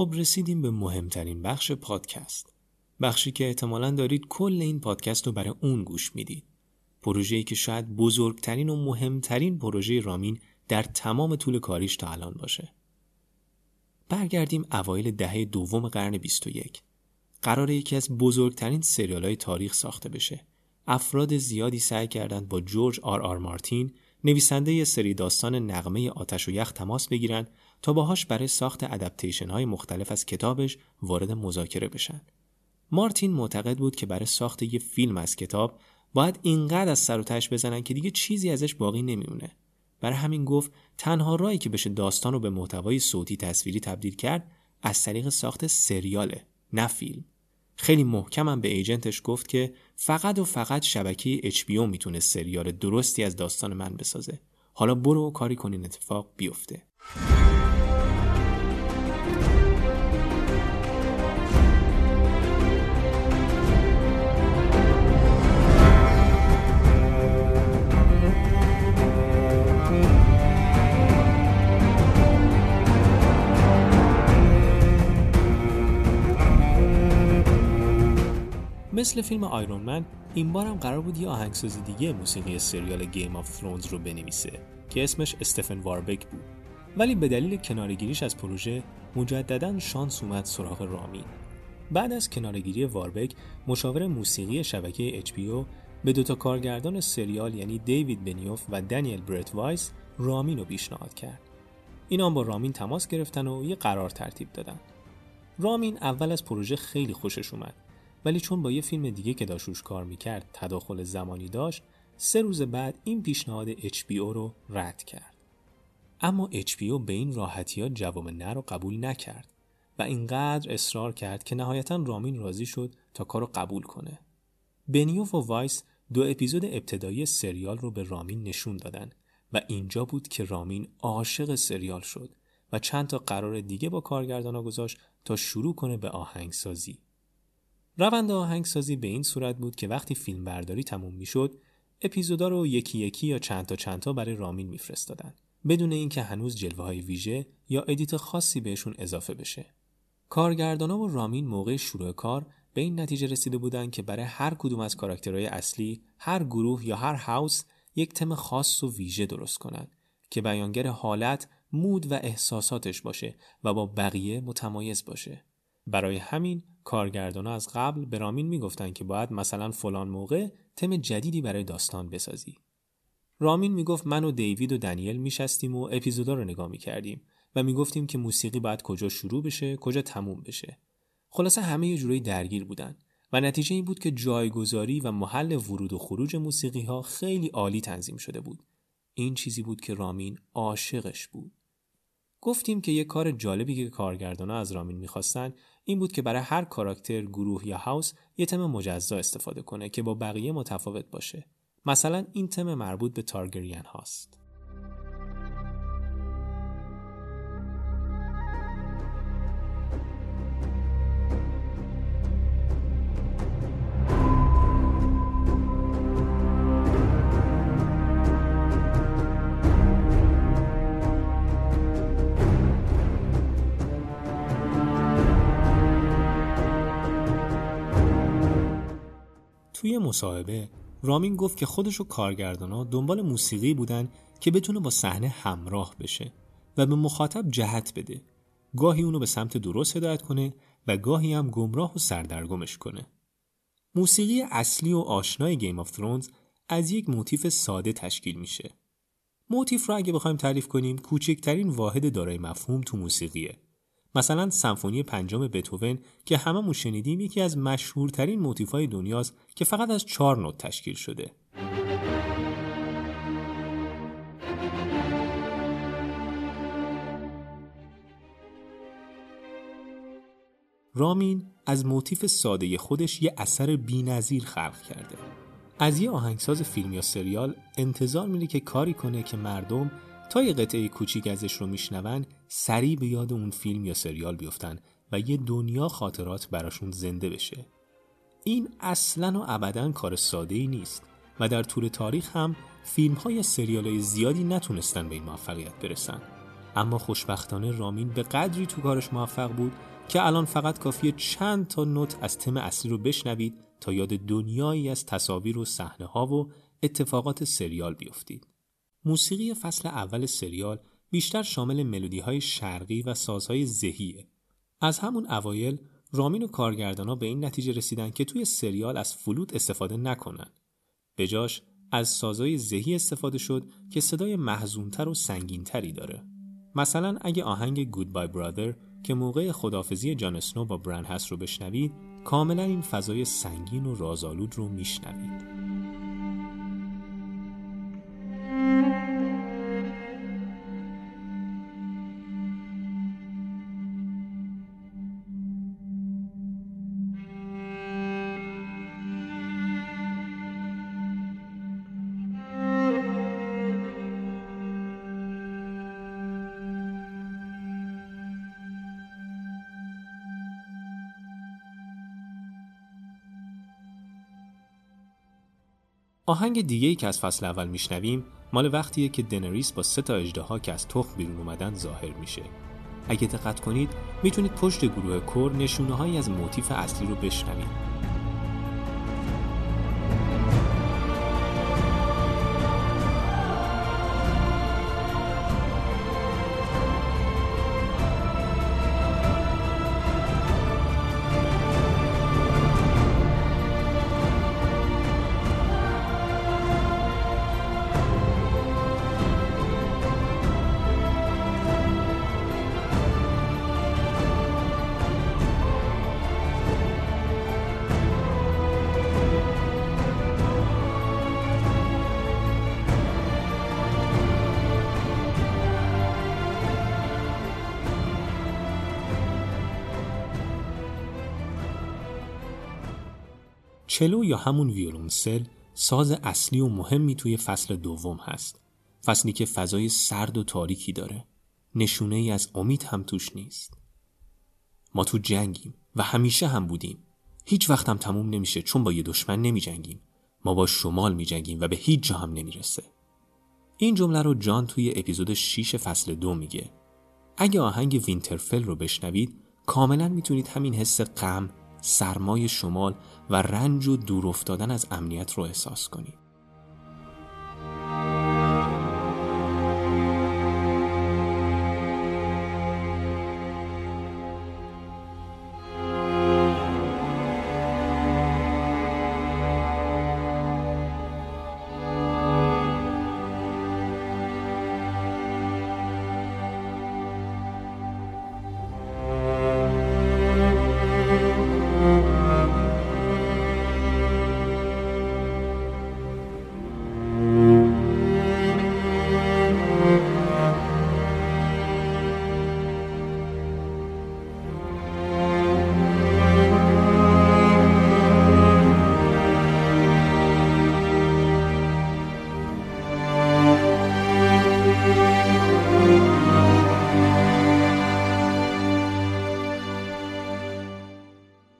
خب رسیدیم به مهمترین بخش پادکست. بخشی که احتمالا دارید کل این پادکست رو برای اون گوش می‌دید. پروژه‌ای که شاید بزرگترین و مهمترین پروژه رامین در تمام طول کاریش تا الان باشه. برگردیم اوایل دهه دوم قرن 21 قرار یکی از بزرگترین سریال های تاریخ ساخته بشه. افراد زیادی سعی کردند با جورج آر آر مارتین نویسنده سری داستان نقمه آتش و یخ تماس بگیرن تا باهاش برای ساخت ادپتیشن های مختلف از کتابش وارد مذاکره بشن. مارتین معتقد بود که برای ساخت یه فیلم از کتاب باید اینقدر از سر و تش بزنن که دیگه چیزی ازش باقی نمیمونه. برای همین گفت تنها راهی که بشه داستان رو به محتوای صوتی تصویری تبدیل کرد از طریق ساخت سریاله نه فیلم. خیلی محکمم به ایجنتش گفت که فقط و فقط شبکه HBO می‌تونه سریال درستی از داستان من بسازه. حالا برو و کاری کنین اتفاق بیفته. مثل فیلم آیرون من این بارم قرار بود یه آهنگسازی دیگه موسیقی سریال Game of Thrones رو بنویسه که اسمش استفن واربک بود. ولی به دلیل کناره‌گیریش از پروژه مجددا شانس اومد سراغ رامین بعد از کناره‌گیری واربک مشاور موسیقی شبکه HBO به دوتا کارگردان سریال یعنی دیوید بنیوف و دنیل برت وایس رامین رو پیشنهاد کرد. اینا با رامین تماس گرفتن و یه قرار ترتیب دادن. رامین اول از پروژه خیلی خوشش اومد. ولی چون با یه فیلم دیگه که داشت کار می‌کرد تداخل زمانی داشت سه روز بعد این پیشنهاد HBO رو رد کرد. اما HBO به این راحتی ها جواب نه رو قبول نکرد و اینقدر اصرار کرد که نهایتا رامین راضی شد تا کارو قبول کنه. بنیوف و وایس دو اپیزود ابتدایی سریال رو به رامین نشون دادن و اینجا بود که رامین عاشق سریال شد و چند تا قرار دیگه با کارگردانا گذاشت تا شروع کنه به آهنگسازی. روند آهنگسازی به این صورت بود که وقتی فیلم برداری تموم می‌شد اپیزودا رو یکی یکی یا چند تا چند تا برای رامین میفرستادن. بدون اینکه هنوز جلوه های ویژه یا edit خاصی بهشون اضافه بشه کارگردانا و رامین موقع شروع کار به این نتیجه رسیده بودند که برای هر کدوم از کاراکترهای اصلی هر گروه یا هر house یک تم خاص و ویژه درست کنند که بیانگر حالت مود و احساساتش باشه و با بقیه متمایز باشه برای همین کارگردانا از قبل به رامین می‌گفتن که باید مثلا فلان موقع تم جدیدی برای داستان بسازی. رامین می‌گفت من و دیوید و دنیل میشستیم و اپیزودا رو نگاه می‌کردیم و می‌گفتیم که موسیقی باید کجا شروع بشه کجا تموم بشه. خلاصه همه یه جورایی درگیر بودن و نتیجه این بود که جایگذاری و محل ورود و خروج موسیقی ها خیلی عالی تنظیم شده بود. این چیزی بود که رامین عاشقش بود. گفتیم که یه کار جالبی که کارگردانا از رامین می‌خواستن این بود که برای هر کاراکتر گروه یا هاوس یه تم مجزا استفاده کنه که با بقیه متفاوت باشه مثلا این تم مربوط به تارگریان هاست. توی مصاحبه رامین گفت که خودش و کارگردانا دنبال موسیقی بودن که بتونه با صحنه همراه بشه و به مخاطب جهت بده. گاهی اونو به سمت درست هدایت کنه و گاهی هم گمراه و سردرگمش کنه. موسیقی اصلی و آشنای Game of Thrones از یک موتیف ساده تشکیل میشه. موتیف رو اگه بخوایم تعریف کنیم کوچکترین واحد دارای مفهوم تو موسیقیه. مثلا سمفونی پنجم بتوون که هممون شنیدیم یکی از مشهورترین موتیفای دنیاست که فقط از چهار نوت تشکیل شده. رامین از موتیف ساده خودش یه اثر بینظیر خلق کرده. از یه آهنگساز فیلم یا سریال انتظار میره که کاری کنه که مردم تا یه قطعه کوچیک ازش رو میشنون سریع به یاد اون فیلم یا سریال بیفتن و یه دنیا خاطرات براشون زنده بشه این اصلا و ابدا کار ساده ای نیست و در طول تاریخ هم فیلم های سریال های زیادی نتونستن به این موفقیت برسن اما خوشبختانه رامین به قدری تو کارش موفق بود که الان فقط کافیه چند تا نوت از تم اصلی رو بشنوید تا یاد دنیایی از تصاویر و صحنه ها و اتفاقات سریال بیفتید. موسیقی فصل اول سریال بیشتر شامل ملودی های شرقی و سازهای ذهیه. از همون اوایل رامین و کارگردانا به این نتیجه رسیدن که توی سریال از فلوت استفاده نکنن. به جاش از سازهای ذهی استفاده شد که صدای محزونتر و سنگینتری داره. مثلا اگه آهنگ Goodbye Brother که موقع خدافزی جان اسنو با برن هست رو بشنوید کاملا این فضای سنگین و رازآلود رو میشنوید. آهنگ دیگه ای که از فصل اول میشنویم مال وقتیه که دنریس با سه تا اجدها که از تخم بیرون اومدن ظاهر میشه. اگه دقت کنید می‌تونید پشت گروه کور نشونه از موتیف اصلی رو بشنوید. چلو یا همون ویولونسل ساز اصلی و مهمی توی فصل دوم هست. فصلی که فضای سرد و تاریکی داره. نشونه ای از امید هم توش نیست. ما تو جنگیم و همیشه هم بودیم. هیچ وقت هم تموم نمیشه چون با یه دشمن نمی جنگیم. ما با شمال می جنگیم و به هیچ جا هم نمی‌رسه. این جمله رو جان توی اپیزود 6 فصل دو میگه. اگه آهنگ وینترفل رو بشنوید کاملا می‌تونید همین حس غم، سرمای شمال و رنج و دور افتادن از امنیت رو احساس کنید.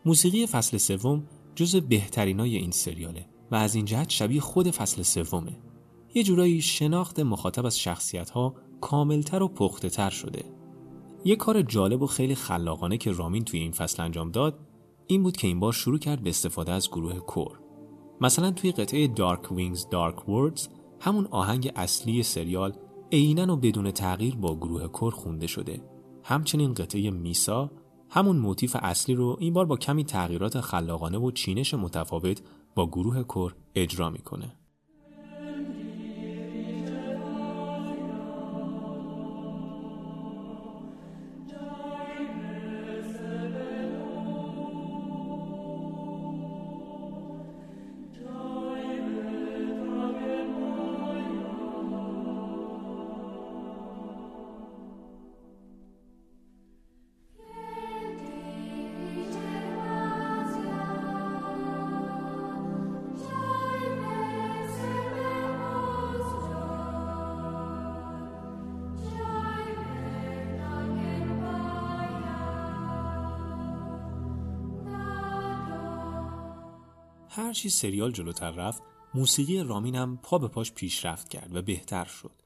موسیقی فصل سوم جز بهترینای این سریاله و از این جهت شبیه خود فصل سومه. یه جورایی شناخت مخاطب از شخصیت ها کاملتر و پخته تر شده. یه کار جالب و خیلی خلاقانه که رامین توی این فصل انجام داد این بود که این بار شروع کرد به استفاده از گروه کور. مثلا توی قطعه Dark Wings Dark Words همون آهنگ اصلی سریال عینا و بدون تغییر با گروه کور خونده شده. همچنین قطعه میسا همون موتیف اصلی رو این بار با کمی تغییرات خلاقانه و چینش متفاوت با گروه کور اجرا می‌کنه. هرچی سریال جلوتر رفت موسیقی رامین هم پا به پاش پیشرفت کرد و بهتر شد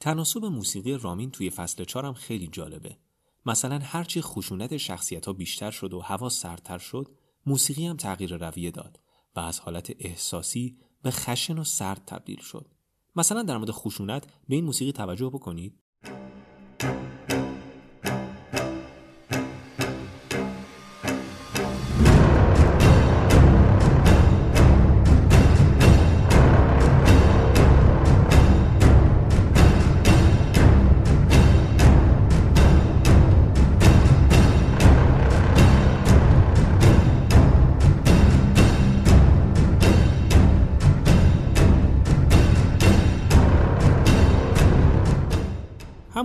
تناسب موسیقی رامین توی فصل چهار هم خیلی جالبه. مثلا هرچی خشونت شخصیت ها بیشتر شد و هوا سردتر شد موسیقی هم تغییر رویه داد و از حالت احساسی به خشن و سرد تبدیل شد. مثلا در مورد خشونت به این موسیقی توجه بکنید.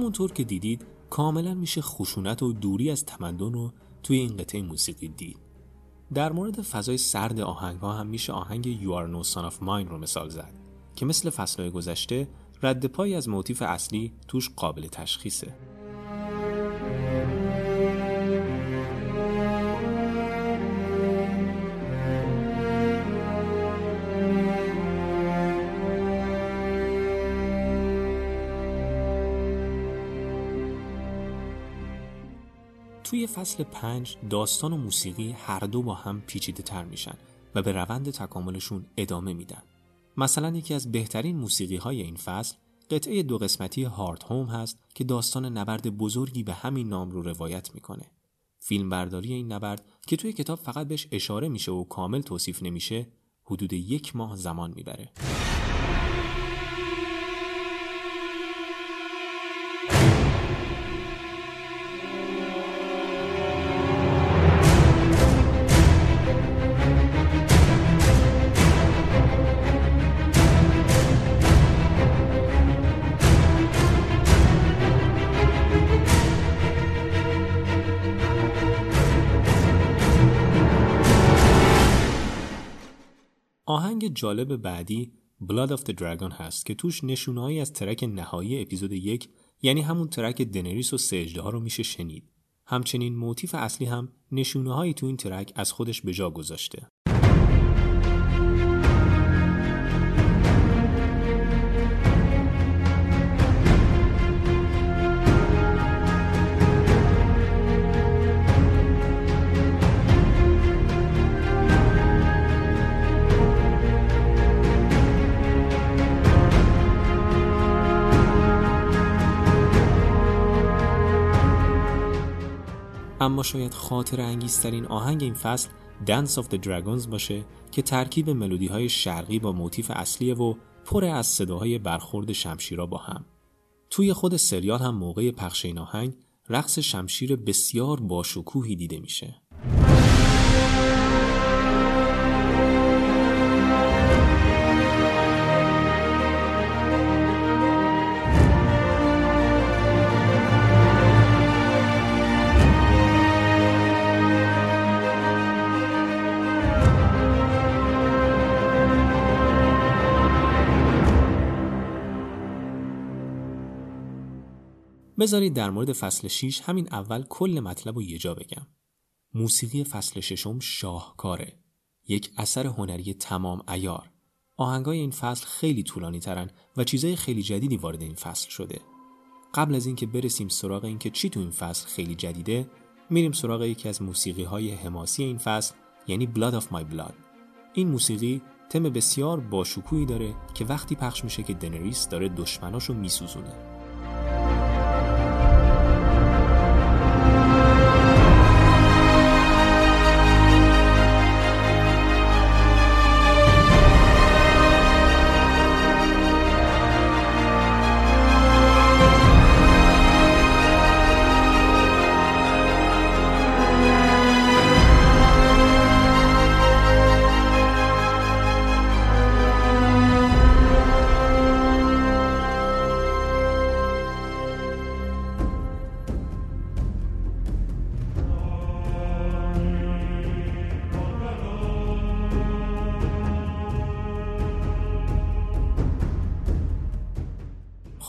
همونطور که دیدید کاملا میشه خشونت و دوری از تمدن رو توی این قطعه موسیقی دید. در مورد فضای سرد آهنگ ها هم میشه آهنگ You Are No Son of Mine رو مثال زد که مثل فصلهای گذشته رد پای از موتیف اصلی توش قابل تشخیصه. فصل پنج داستان و موسیقی هر دو با هم پیچیده تر میشن و به روند تکاملشون ادامه میدن. مثلا یکی از بهترین موسیقی های این فصل قطعه دو قسمتی هارت هوم هست که داستان نبرد بزرگی به همین نام رو روایت می‌کنه. فیلم برداری این نبرد که توی کتاب فقط بهش اشاره میشه و کامل توصیف نمیشه حدود یک ماه زمان می‌بره. جالب بعدی Blood of the Dragon هست که توش نشونهایی از ترک نهایی اپیزود یک یعنی همون ترک دنریس و سجده ها رو میشه شنید. همچنین موتیف اصلی هم نشونه هایی تو این ترک از خودش به جا گذاشته. اما شاید خاطر انگیزترین آهنگ این فصل Dance of the Dragons باشه که ترکیب ملودی های شرقی با موتیف اصلیه و پر از صداهای برخورد شمشیرا با هم. توی خود سریال هم موقع پخش این آهنگ رقص شمشیر بسیار باشکوهی دیده میشه. بذارید در مورد فصل 6 همین اول کل مطلب رو یه جا بگم. موسیقی فصل ششم شاهکاره. یک اثر هنری تمام ایار. آهنگای این فصل خیلی طولانی ترن و چیزای خیلی جدیدی وارد این فصل شده. قبل از اینکه برسیم سراغ اینکه چی تو این فصل خیلی جدیده، میریم سراغ یکی از موسیقی های حماسی این فصل یعنی Blood of My Blood. این موسیقی تم بسیار باشکوهی داره که وقتی پخش میشه که دنریس داره دشمناشو میسوزونه.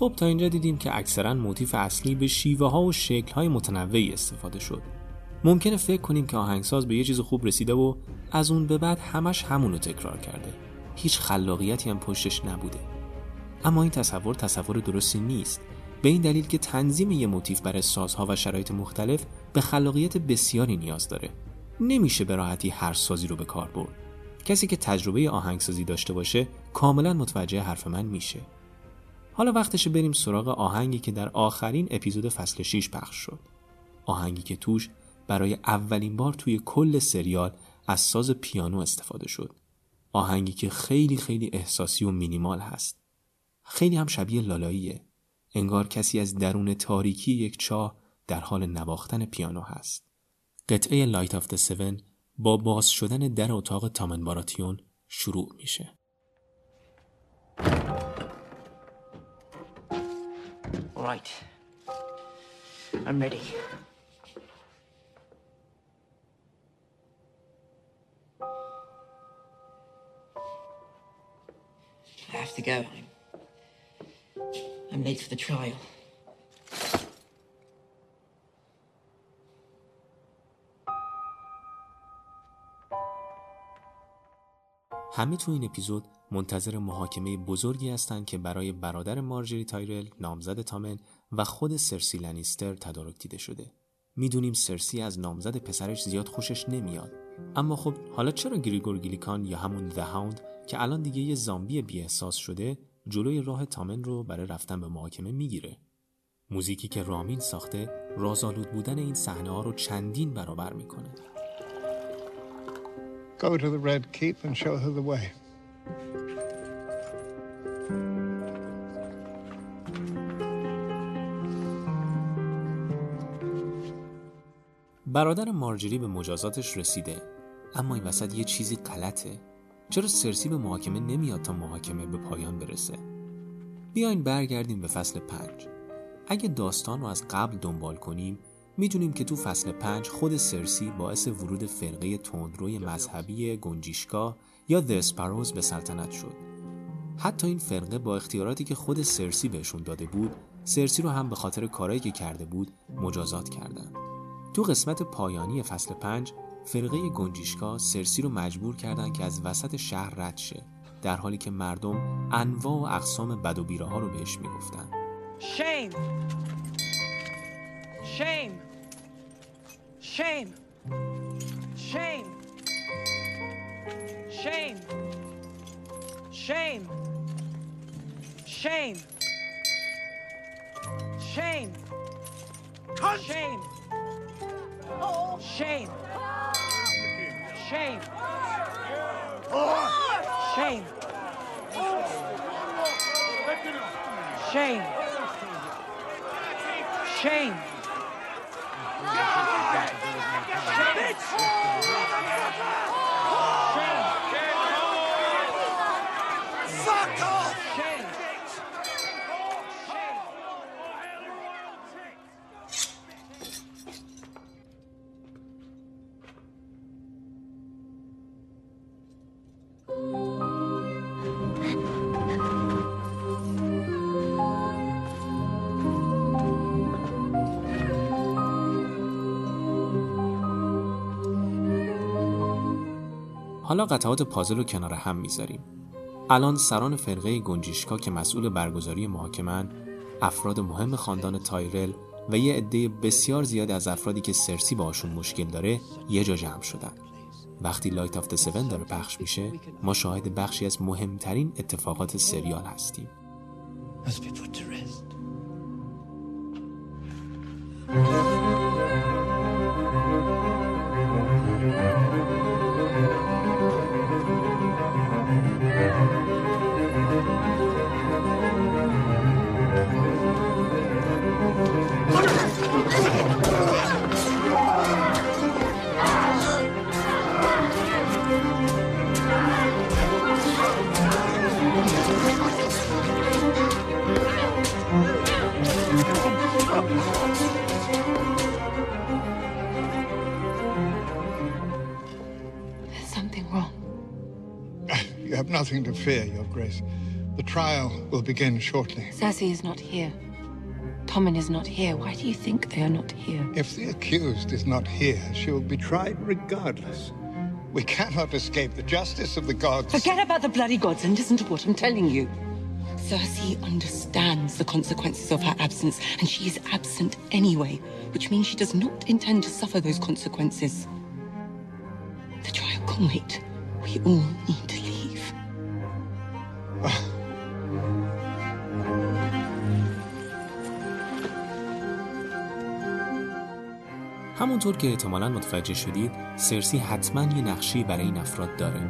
خب تا اینجا دیدیم که اکثرا موتیف اصلی به شیوه ها و شکل های متنوعی استفاده شد. ممکنه فکر کنیم که آهنگساز به یه چیز خوب رسیده و از اون به بعد همش همونو تکرار کرده. هیچ خلاقیتی هم پشتش نبوده. اما این تصور تصور درستی نیست. به این دلیل که تنظیم یه موتیف برای سازها و شرایط مختلف به خلاقیت بسیاری نیاز داره. نمیشه به راحتی هر سازی رو به کار برد. کسی که تجربه آهنگسازی داشته باشه کاملا متوجه حرف من میشه. حالا وقتشه بریم سراغ آهنگی که در آخرین اپیزود فصل 6 پخش شد. آهنگی که توش برای اولین بار توی کل سریال از ساز پیانو استفاده شد. آهنگی که خیلی خیلی احساسی و مینیمال هست. خیلی هم شبیه لالاییه. انگار کسی از درون تاریکی یک چاه در حال نواختن پیانو هست. قطعه Light of the Seven با باز شدن در اتاق تامن باراتیون شروع میشه. Right. I'm ready. I have to go. I'm late for the trial. همه تو این اپیزود منتظر محاکمه بزرگی هستند که برای برادر مارجری تایرل نامزد تامن و خود سرسی لنیستر تدارک دیده شده. می‌دونیم سرسی از نامزد پسرش زیاد خوشش نمیاد. اما خب حالا چرا گریگور گیلیکان یا همون The هاوند که الان دیگه یه زامبی بی احساس شده جلوی راه تامن رو برای رفتن به محاکمه می‌گیره؟ موزیکی که رامین ساخته رازآلود بودن این صحنه ها رو چندین برابر می‌کنه. Go to the Red Keep and show her the way. برادر مارجری به مجازاتش رسیده. اما این وسط یه چیزی غلطه. چرا سرسی به محاکمه نمیاد تا محاکمه به پایان برسه؟ بیاین برگردیم به فصل پنج. اگه داستان رو از قبل دنبال کنیم می‌دونیم که تو فصل پنج خود سرسی باعث ورود فرقه تندروی مذهبی گنجیشکا یا Sparrows به سلطنت شد. حتی این فرقه با اختیاراتی که خود سرسی بهشون داده بود سرسی رو هم به خاطر کارایی که کرده بود مجازات کردند. تو قسمت پایانی فصل پنج فرقه گنجیشکا سرسی رو مجبور کردن که از وسط شهر رد شه در حالی که مردم انواع و اقسام بد و بیره رو بهش می‌گفتن. Shame. Shame. Shame. Shame. Shame. Shame. Cunt. Shame. Oh. Shame. Shame. Shame. Shame. Shame. Fuck off! حالا قطعات پازل رو کنار هم می‌ذاریم. الان سران فرقه گنجیشکا که مسئول برگزاری محاکمن افراد مهم خاندان تایرل و یه عده بسیار زیاد از افرادی که سرسی باشون مشکل داره یه جا جمع شدن. وقتی Light of Seven داره پخش میشه ما شاهد بخشی از مهمترین اتفاقات سریال هستیم. Will begin shortly. Cersei is not here. Tommen is not here. Why do you think they are not here? If the accused is not here, she will be tried regardless. We cannot escape the justice of the gods. Forget about the bloody gods and listen to what I'm telling you. Cersei understands the consequences of her absence, and she is absent anyway, which means she does not intend to suffer those consequences. The trial can wait. We all need همونطور که احتمالا متوجه شدید سرسی حتما یه نقشی برای این افراد داره.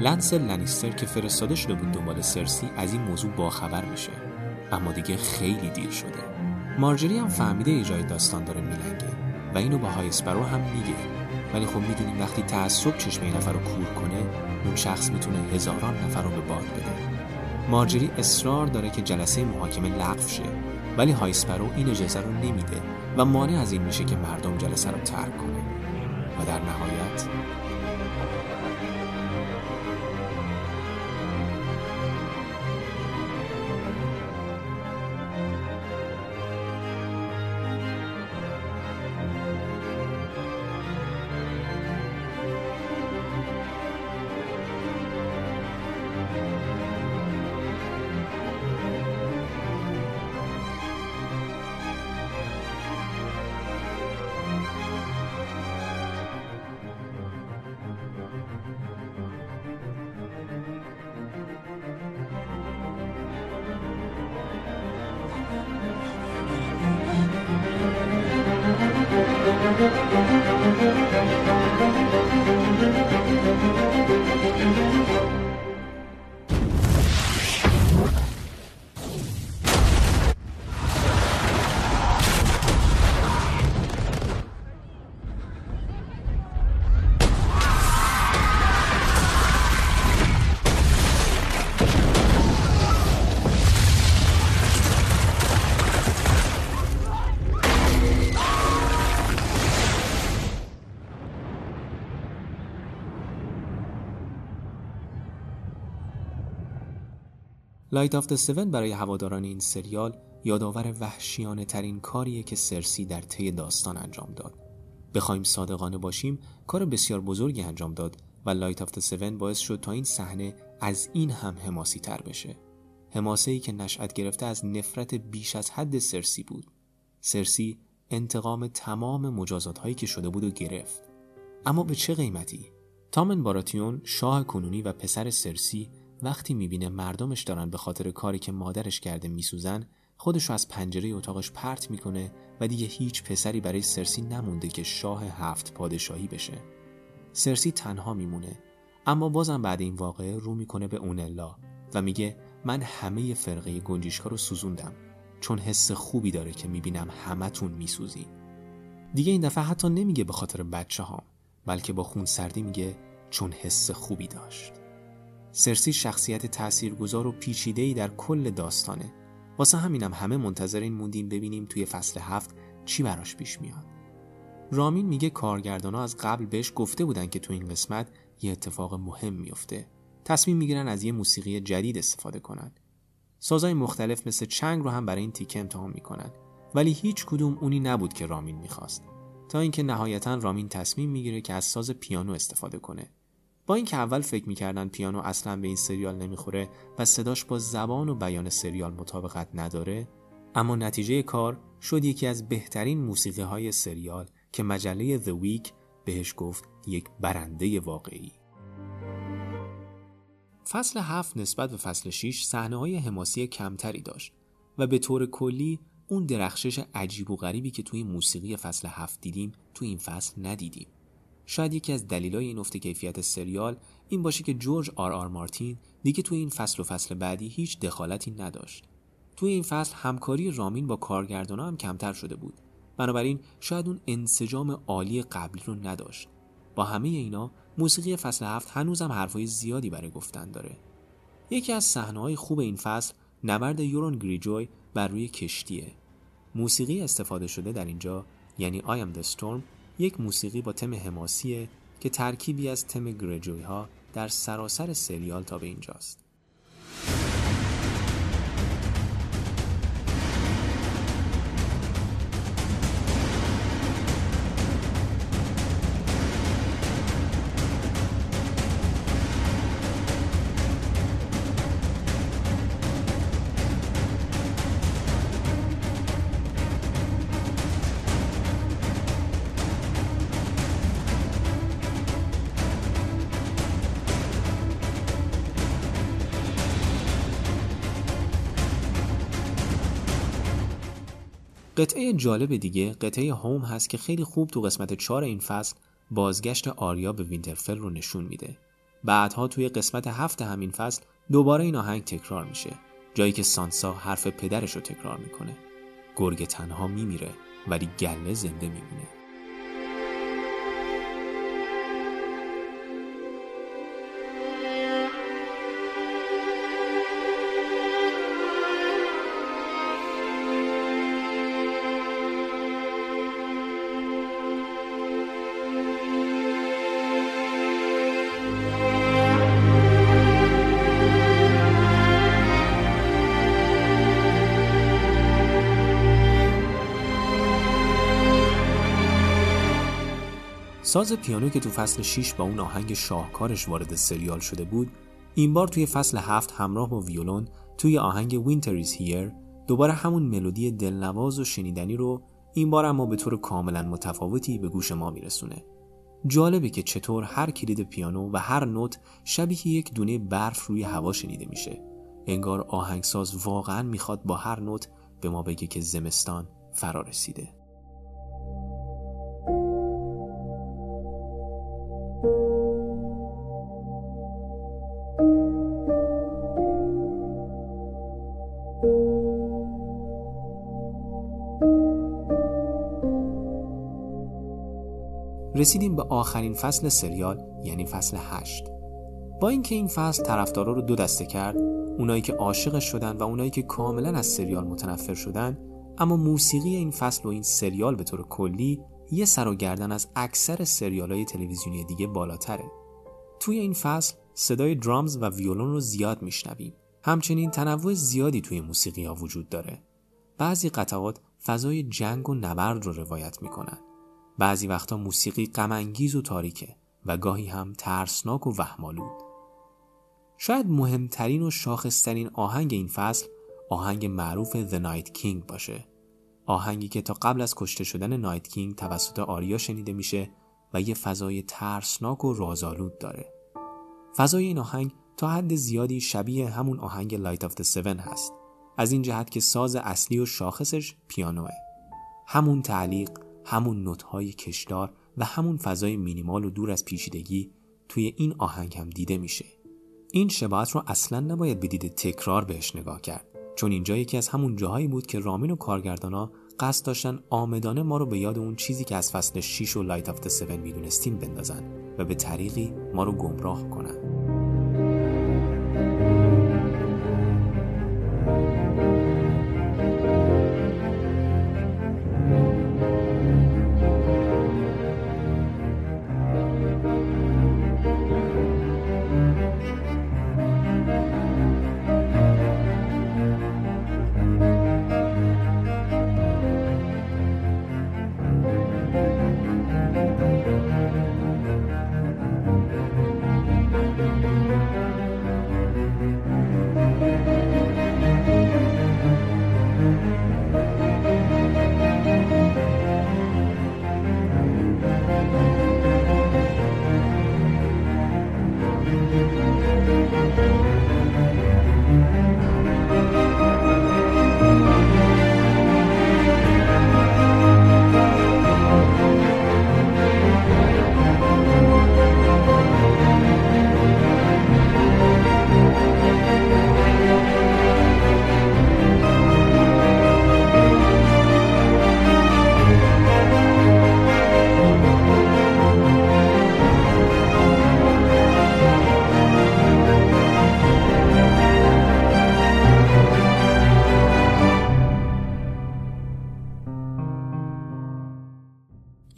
لنسل لنیستر که فرستاده شده بود دنبال سرسی از این موضوع باخبر میشه. اما دیگه خیلی دیر شده. مارجری هم فهمیده ایجای داستان داره میلنگه و اینو با High Sparrow هم میگه. ولی خب می‌دونیم وقتی تعصب چشم یه نفر رو کور کنه اون شخص می‌تونه هزاران نفر رو به باد بده. مارجری اصرار داره که جلسه محاکمه لغو شه. ولی High Sparrow این اجازه رو نمیده. و مانع از این میشه که مردم جلسه رو ترک کنه. و در نهایت Light of the Seven برای هواداران این سریال یادآور وحشیانه ترین کاریه که سرسی در طی داستان انجام داد. بخوایم صادقانه باشیم کار بسیار بزرگی انجام داد و Light of the Seven باعث شد تا این صحنه از این هم حماسی تر بشه. حماسه ای که نشأت گرفته از نفرت بیش از حد سرسی بود. سرسی انتقام تمام مجازات هایی که شده بود و گرفت. اما به چه قیمتی؟ تامن باراتیون شاه کنونی و پسر سرسی وقتی می‌بینه مردمش دارن به خاطر کاری که مادرش کرده میسوزن خودشو از پنجره اتاقش پرت می‌کنه و دیگه هیچ پسری برای سرسی نمونده که شاه هفت پادشاهی بشه. سرسی تنها میمونه اما بازم بعد این واقعه رو می‌کنه به اونلا و میگه من همه فرقه گنجیشکا رو سوزوندم چون حس خوبی داره که می‌بینم همتون میسوزین دیگه این دفعه حتی نمیگه به خاطر بچه ها بلکه با خون سردی میگه چون حس خوبی داشت. سرسی شخصیت تاثیرگذار و پیچیده‌ای در کل داستانه. واسه همینم همه منتظر این موندیم ببینیم توی فصل هفت چی براش پیش میاد. رامین میگه کارگردانا از قبل بهش گفته بودن که تو این قسمت یه اتفاق مهم میفته. تصمیم می‌گیرن از یه موسیقی جدید استفاده کنن. سازهای مختلف مثل چنگ رو هم برای این تیکه امتحان می‌کنن. ولی هیچ کدوم اونی نبود که رامین می‌خواست. تا اینکه نهایتا رامین تصمیم می‌گیره که از ساز پیانو استفاده کنه. با اینکه اول فکر می‌کردن پیانو اصلا به این سریال نمی‌خوره و صداش با زبان و بیان سریال مطابقت نداره اما نتیجه کار شد یکی از بهترین موسیقی های سریال که مجله The Week بهش گفت یک برنده واقعی. فصل هفت نسبت به فصل 6 صحنه های حماسی کمتری داشت و به طور کلی اون درخشش عجیب و غریبی که توی موسیقی فصل هفت دیدیم توی این فصل ندیدیم. شاید یکی از دلایل این افت کیفیت سریال این باشه که جورج آر آر مارتین دیگه توی این فصل و فصل بعدی هیچ دخالتی نداشت. توی این فصل همکاری رامین با کارگردانا هم کمتر شده بود. بنابراین شاید اون انسجام عالی قبلی رو نداشت. با همه اینا موسیقی فصل هفت هنوزم حرفای زیادی برای گفتن داره. یکی از صحنه‌های خوب این فصل نبرد یورون گریجوی بر روی کشتیه. موسیقی استفاده شده در اینجا یعنی I am the Storm یک موسیقی با تم حماسیه که ترکیبی از تم گرجوی ها در سراسر سریال تا به اینجاست. قطعه جالب دیگه قطعه هوم هست که خیلی خوب تو قسمت 4 این فصل بازگشت آریا به وینترفل رو نشون میده. بعدها توی قسمت هفت همین فصل دوباره این آهنگ تکرار میشه جایی که سانسا حرف پدرش رو تکرار می‌کنه. گرگ تنها میمیره ولی گله زنده میمونه. ساز پیانو که تو فصل 6 با اون آهنگ شاهکارش وارد سریال شده بود این بار توی فصل 7 همراه با ویولون توی آهنگ وینتر is هیر دوباره همون ملودی دلنواز و شنیدنی رو این بار اما به طور کاملا متفاوتی به گوش ما میرسونه. جالبه که چطور هر کلید پیانو و هر نوت شبیه یک دونه برف روی هوا شنیده میشه. انگار آهنگساز واقعا می‌خواد با هر نوت به ما بگه که زمستان فرا رسیده. رسیدیم به آخرین فصل سریال یعنی فصل هشت. با اینکه این فصل طرفدارا رو دو دسته کرد اونایی که عاشقش شدن و اونایی که کاملا از سریال متنفر شدن اما موسیقی این فصل و این سریال به طور کلی یه سر و گردن از اکثر سریال های تلویزیونی دیگه بالاتره. توی این فصل صدای درامز و ویولون رو زیاد میشنویم. همچنین تنوع زیادی توی موسیقی ها وجود داره. بعضی قطعات فضای جنگ و نبرد رو روایت می‌کنن. بعضی وقتا موسیقی غمانگیز و تاریکه و گاهی هم ترسناک و وهمالود شاید مهمترین و شاخصترین آهنگ این فصل آهنگ معروف The Night King باشه. آهنگی که تا قبل از کشته شدن Night King توسط آریا شنیده میشه و یه فضای ترسناک و رازآلود داره. فضای این آهنگ تا حد زیادی شبیه همون آهنگ Light of the Seven هست. از این جهت که ساز اصلی و شاخصش پیانوه. همون تعلیق همون نوت‌های کشدار و همون فضای مینیمال و دور از پیچیدگی توی این آهنگ هم دیده میشه. این شباهت رو اصلا نباید به تکرار بهش نگاه کرد چون اینجا یکی از همون جاهایی بود که رامین و کارگردانا قصد داشتن عامدانه ما رو به یاد اون چیزی که از فصل 6 و Light of the Seven می‌دونستیم بندازن و به طریقی ما رو گمراه کنن.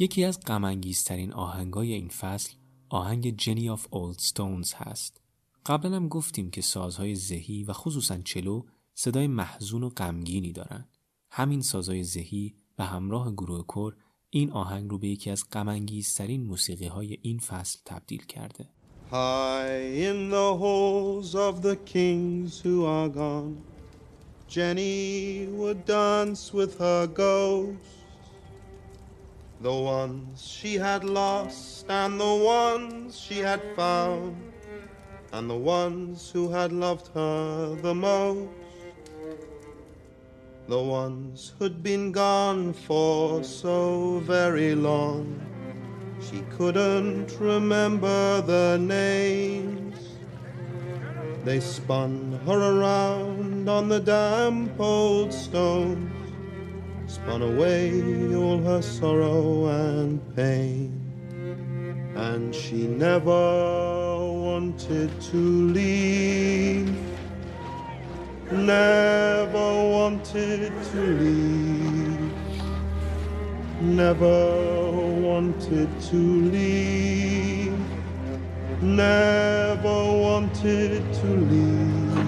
یکی از غمانگیزترین آهنگای این فصل آهنگ جنی آف اولد ستونز هست. قبلا هم گفتیم که سازهای زهی و خصوصا چلو صدای محزون و غمگینی دارن. همین سازهای زهی و همراه گروه کور این آهنگ رو به یکی از غمانگیزترین موسیقی های این فصل تبدیل کرده. High in the halls of the kings who are gone Jenny would dance with her ghost The ones she had lost and the ones she had found, and the ones who had loved her the most. the ones who'd been gone for so very long. She couldn't remember the names. They spun her around on the damp old stones, spun away all her sorrow and pain. And she never wanted to leave, never wanted to leave, never wanted to leave, never wanted to leave,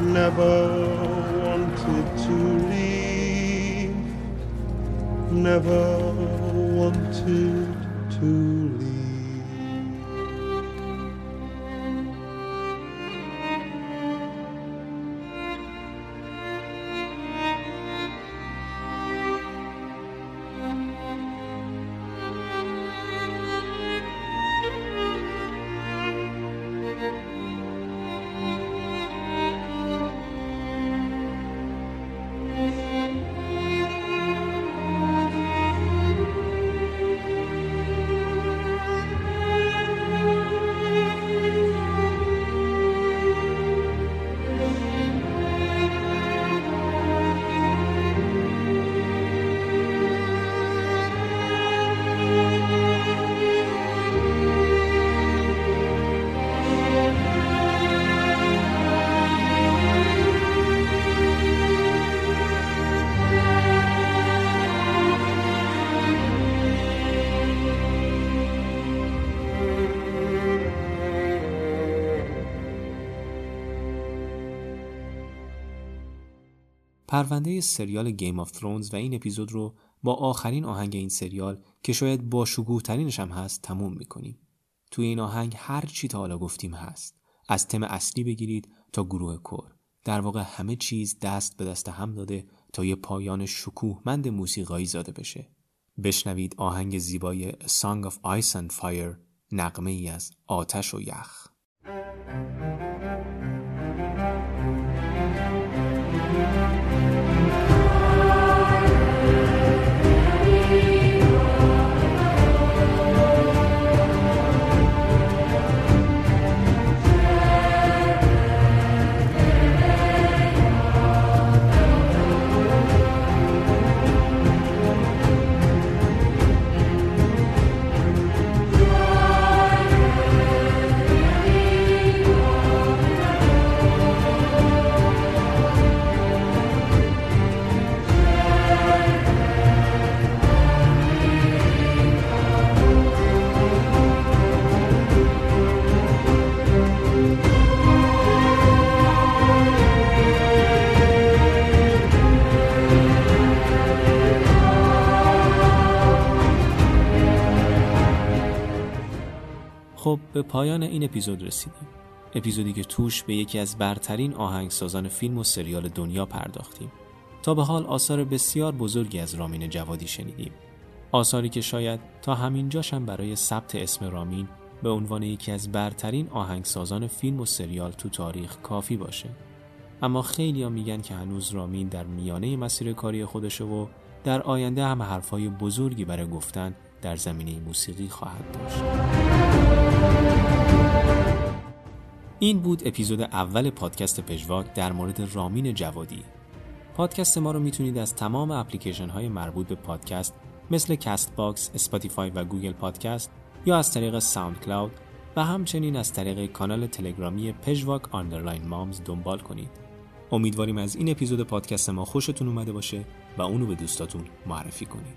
never never wanted to پرونده سریال Game of Thrones و این اپیزود رو با آخرین آهنگ این سریال که شاید با شکوه ترینش هم هست تموم می‌کنیم. توی این آهنگ هر چی تا حالا گفتیم هست. از تم اصلی بگیرید تا گروه کور. در واقع همه چیز دست به دست هم داده تا یه پایان شکوهمند موسیقایی زاده بشه. بشنوید آهنگ زیبای Song of Ice and Fire نغمه‌ای از آتش و یخ. خب به پایان این اپیزود رسیدیم. اپیزودی که توش به یکی از برترین آهنگسازان فیلم و سریال دنیا پرداختیم. تا به حال آثار بسیار بزرگی از رامین جوادی شنیدیم. آثاری که شاید تا همینجاشم برای ثبت اسم رامین به عنوان یکی از برترین آهنگسازان فیلم و سریال تو تاریخ کافی باشه. اما خیلی ها میگن که هنوز رامین در میانه مسیر کاری خودشه و در آینده هم حرفای بزرگی برای گفتن در زمینه موسیقی خواهد داشت. این بود اپیزود اول پادکست پژواک در مورد رامین جوادی پادکست ما رو می‌تونید از تمام اپلیکیشن های مربوط به پادکست مثل Castbox، Spotify و Google Podcast یا از طریق SoundCloud و همچنین از طریق کانال تلگرامی پژواک underline مامز دنبال کنید. امیدواریم از این اپیزود پادکست ما خوشتون اومده باشه و اونو به دوستاتون معرفی کنید.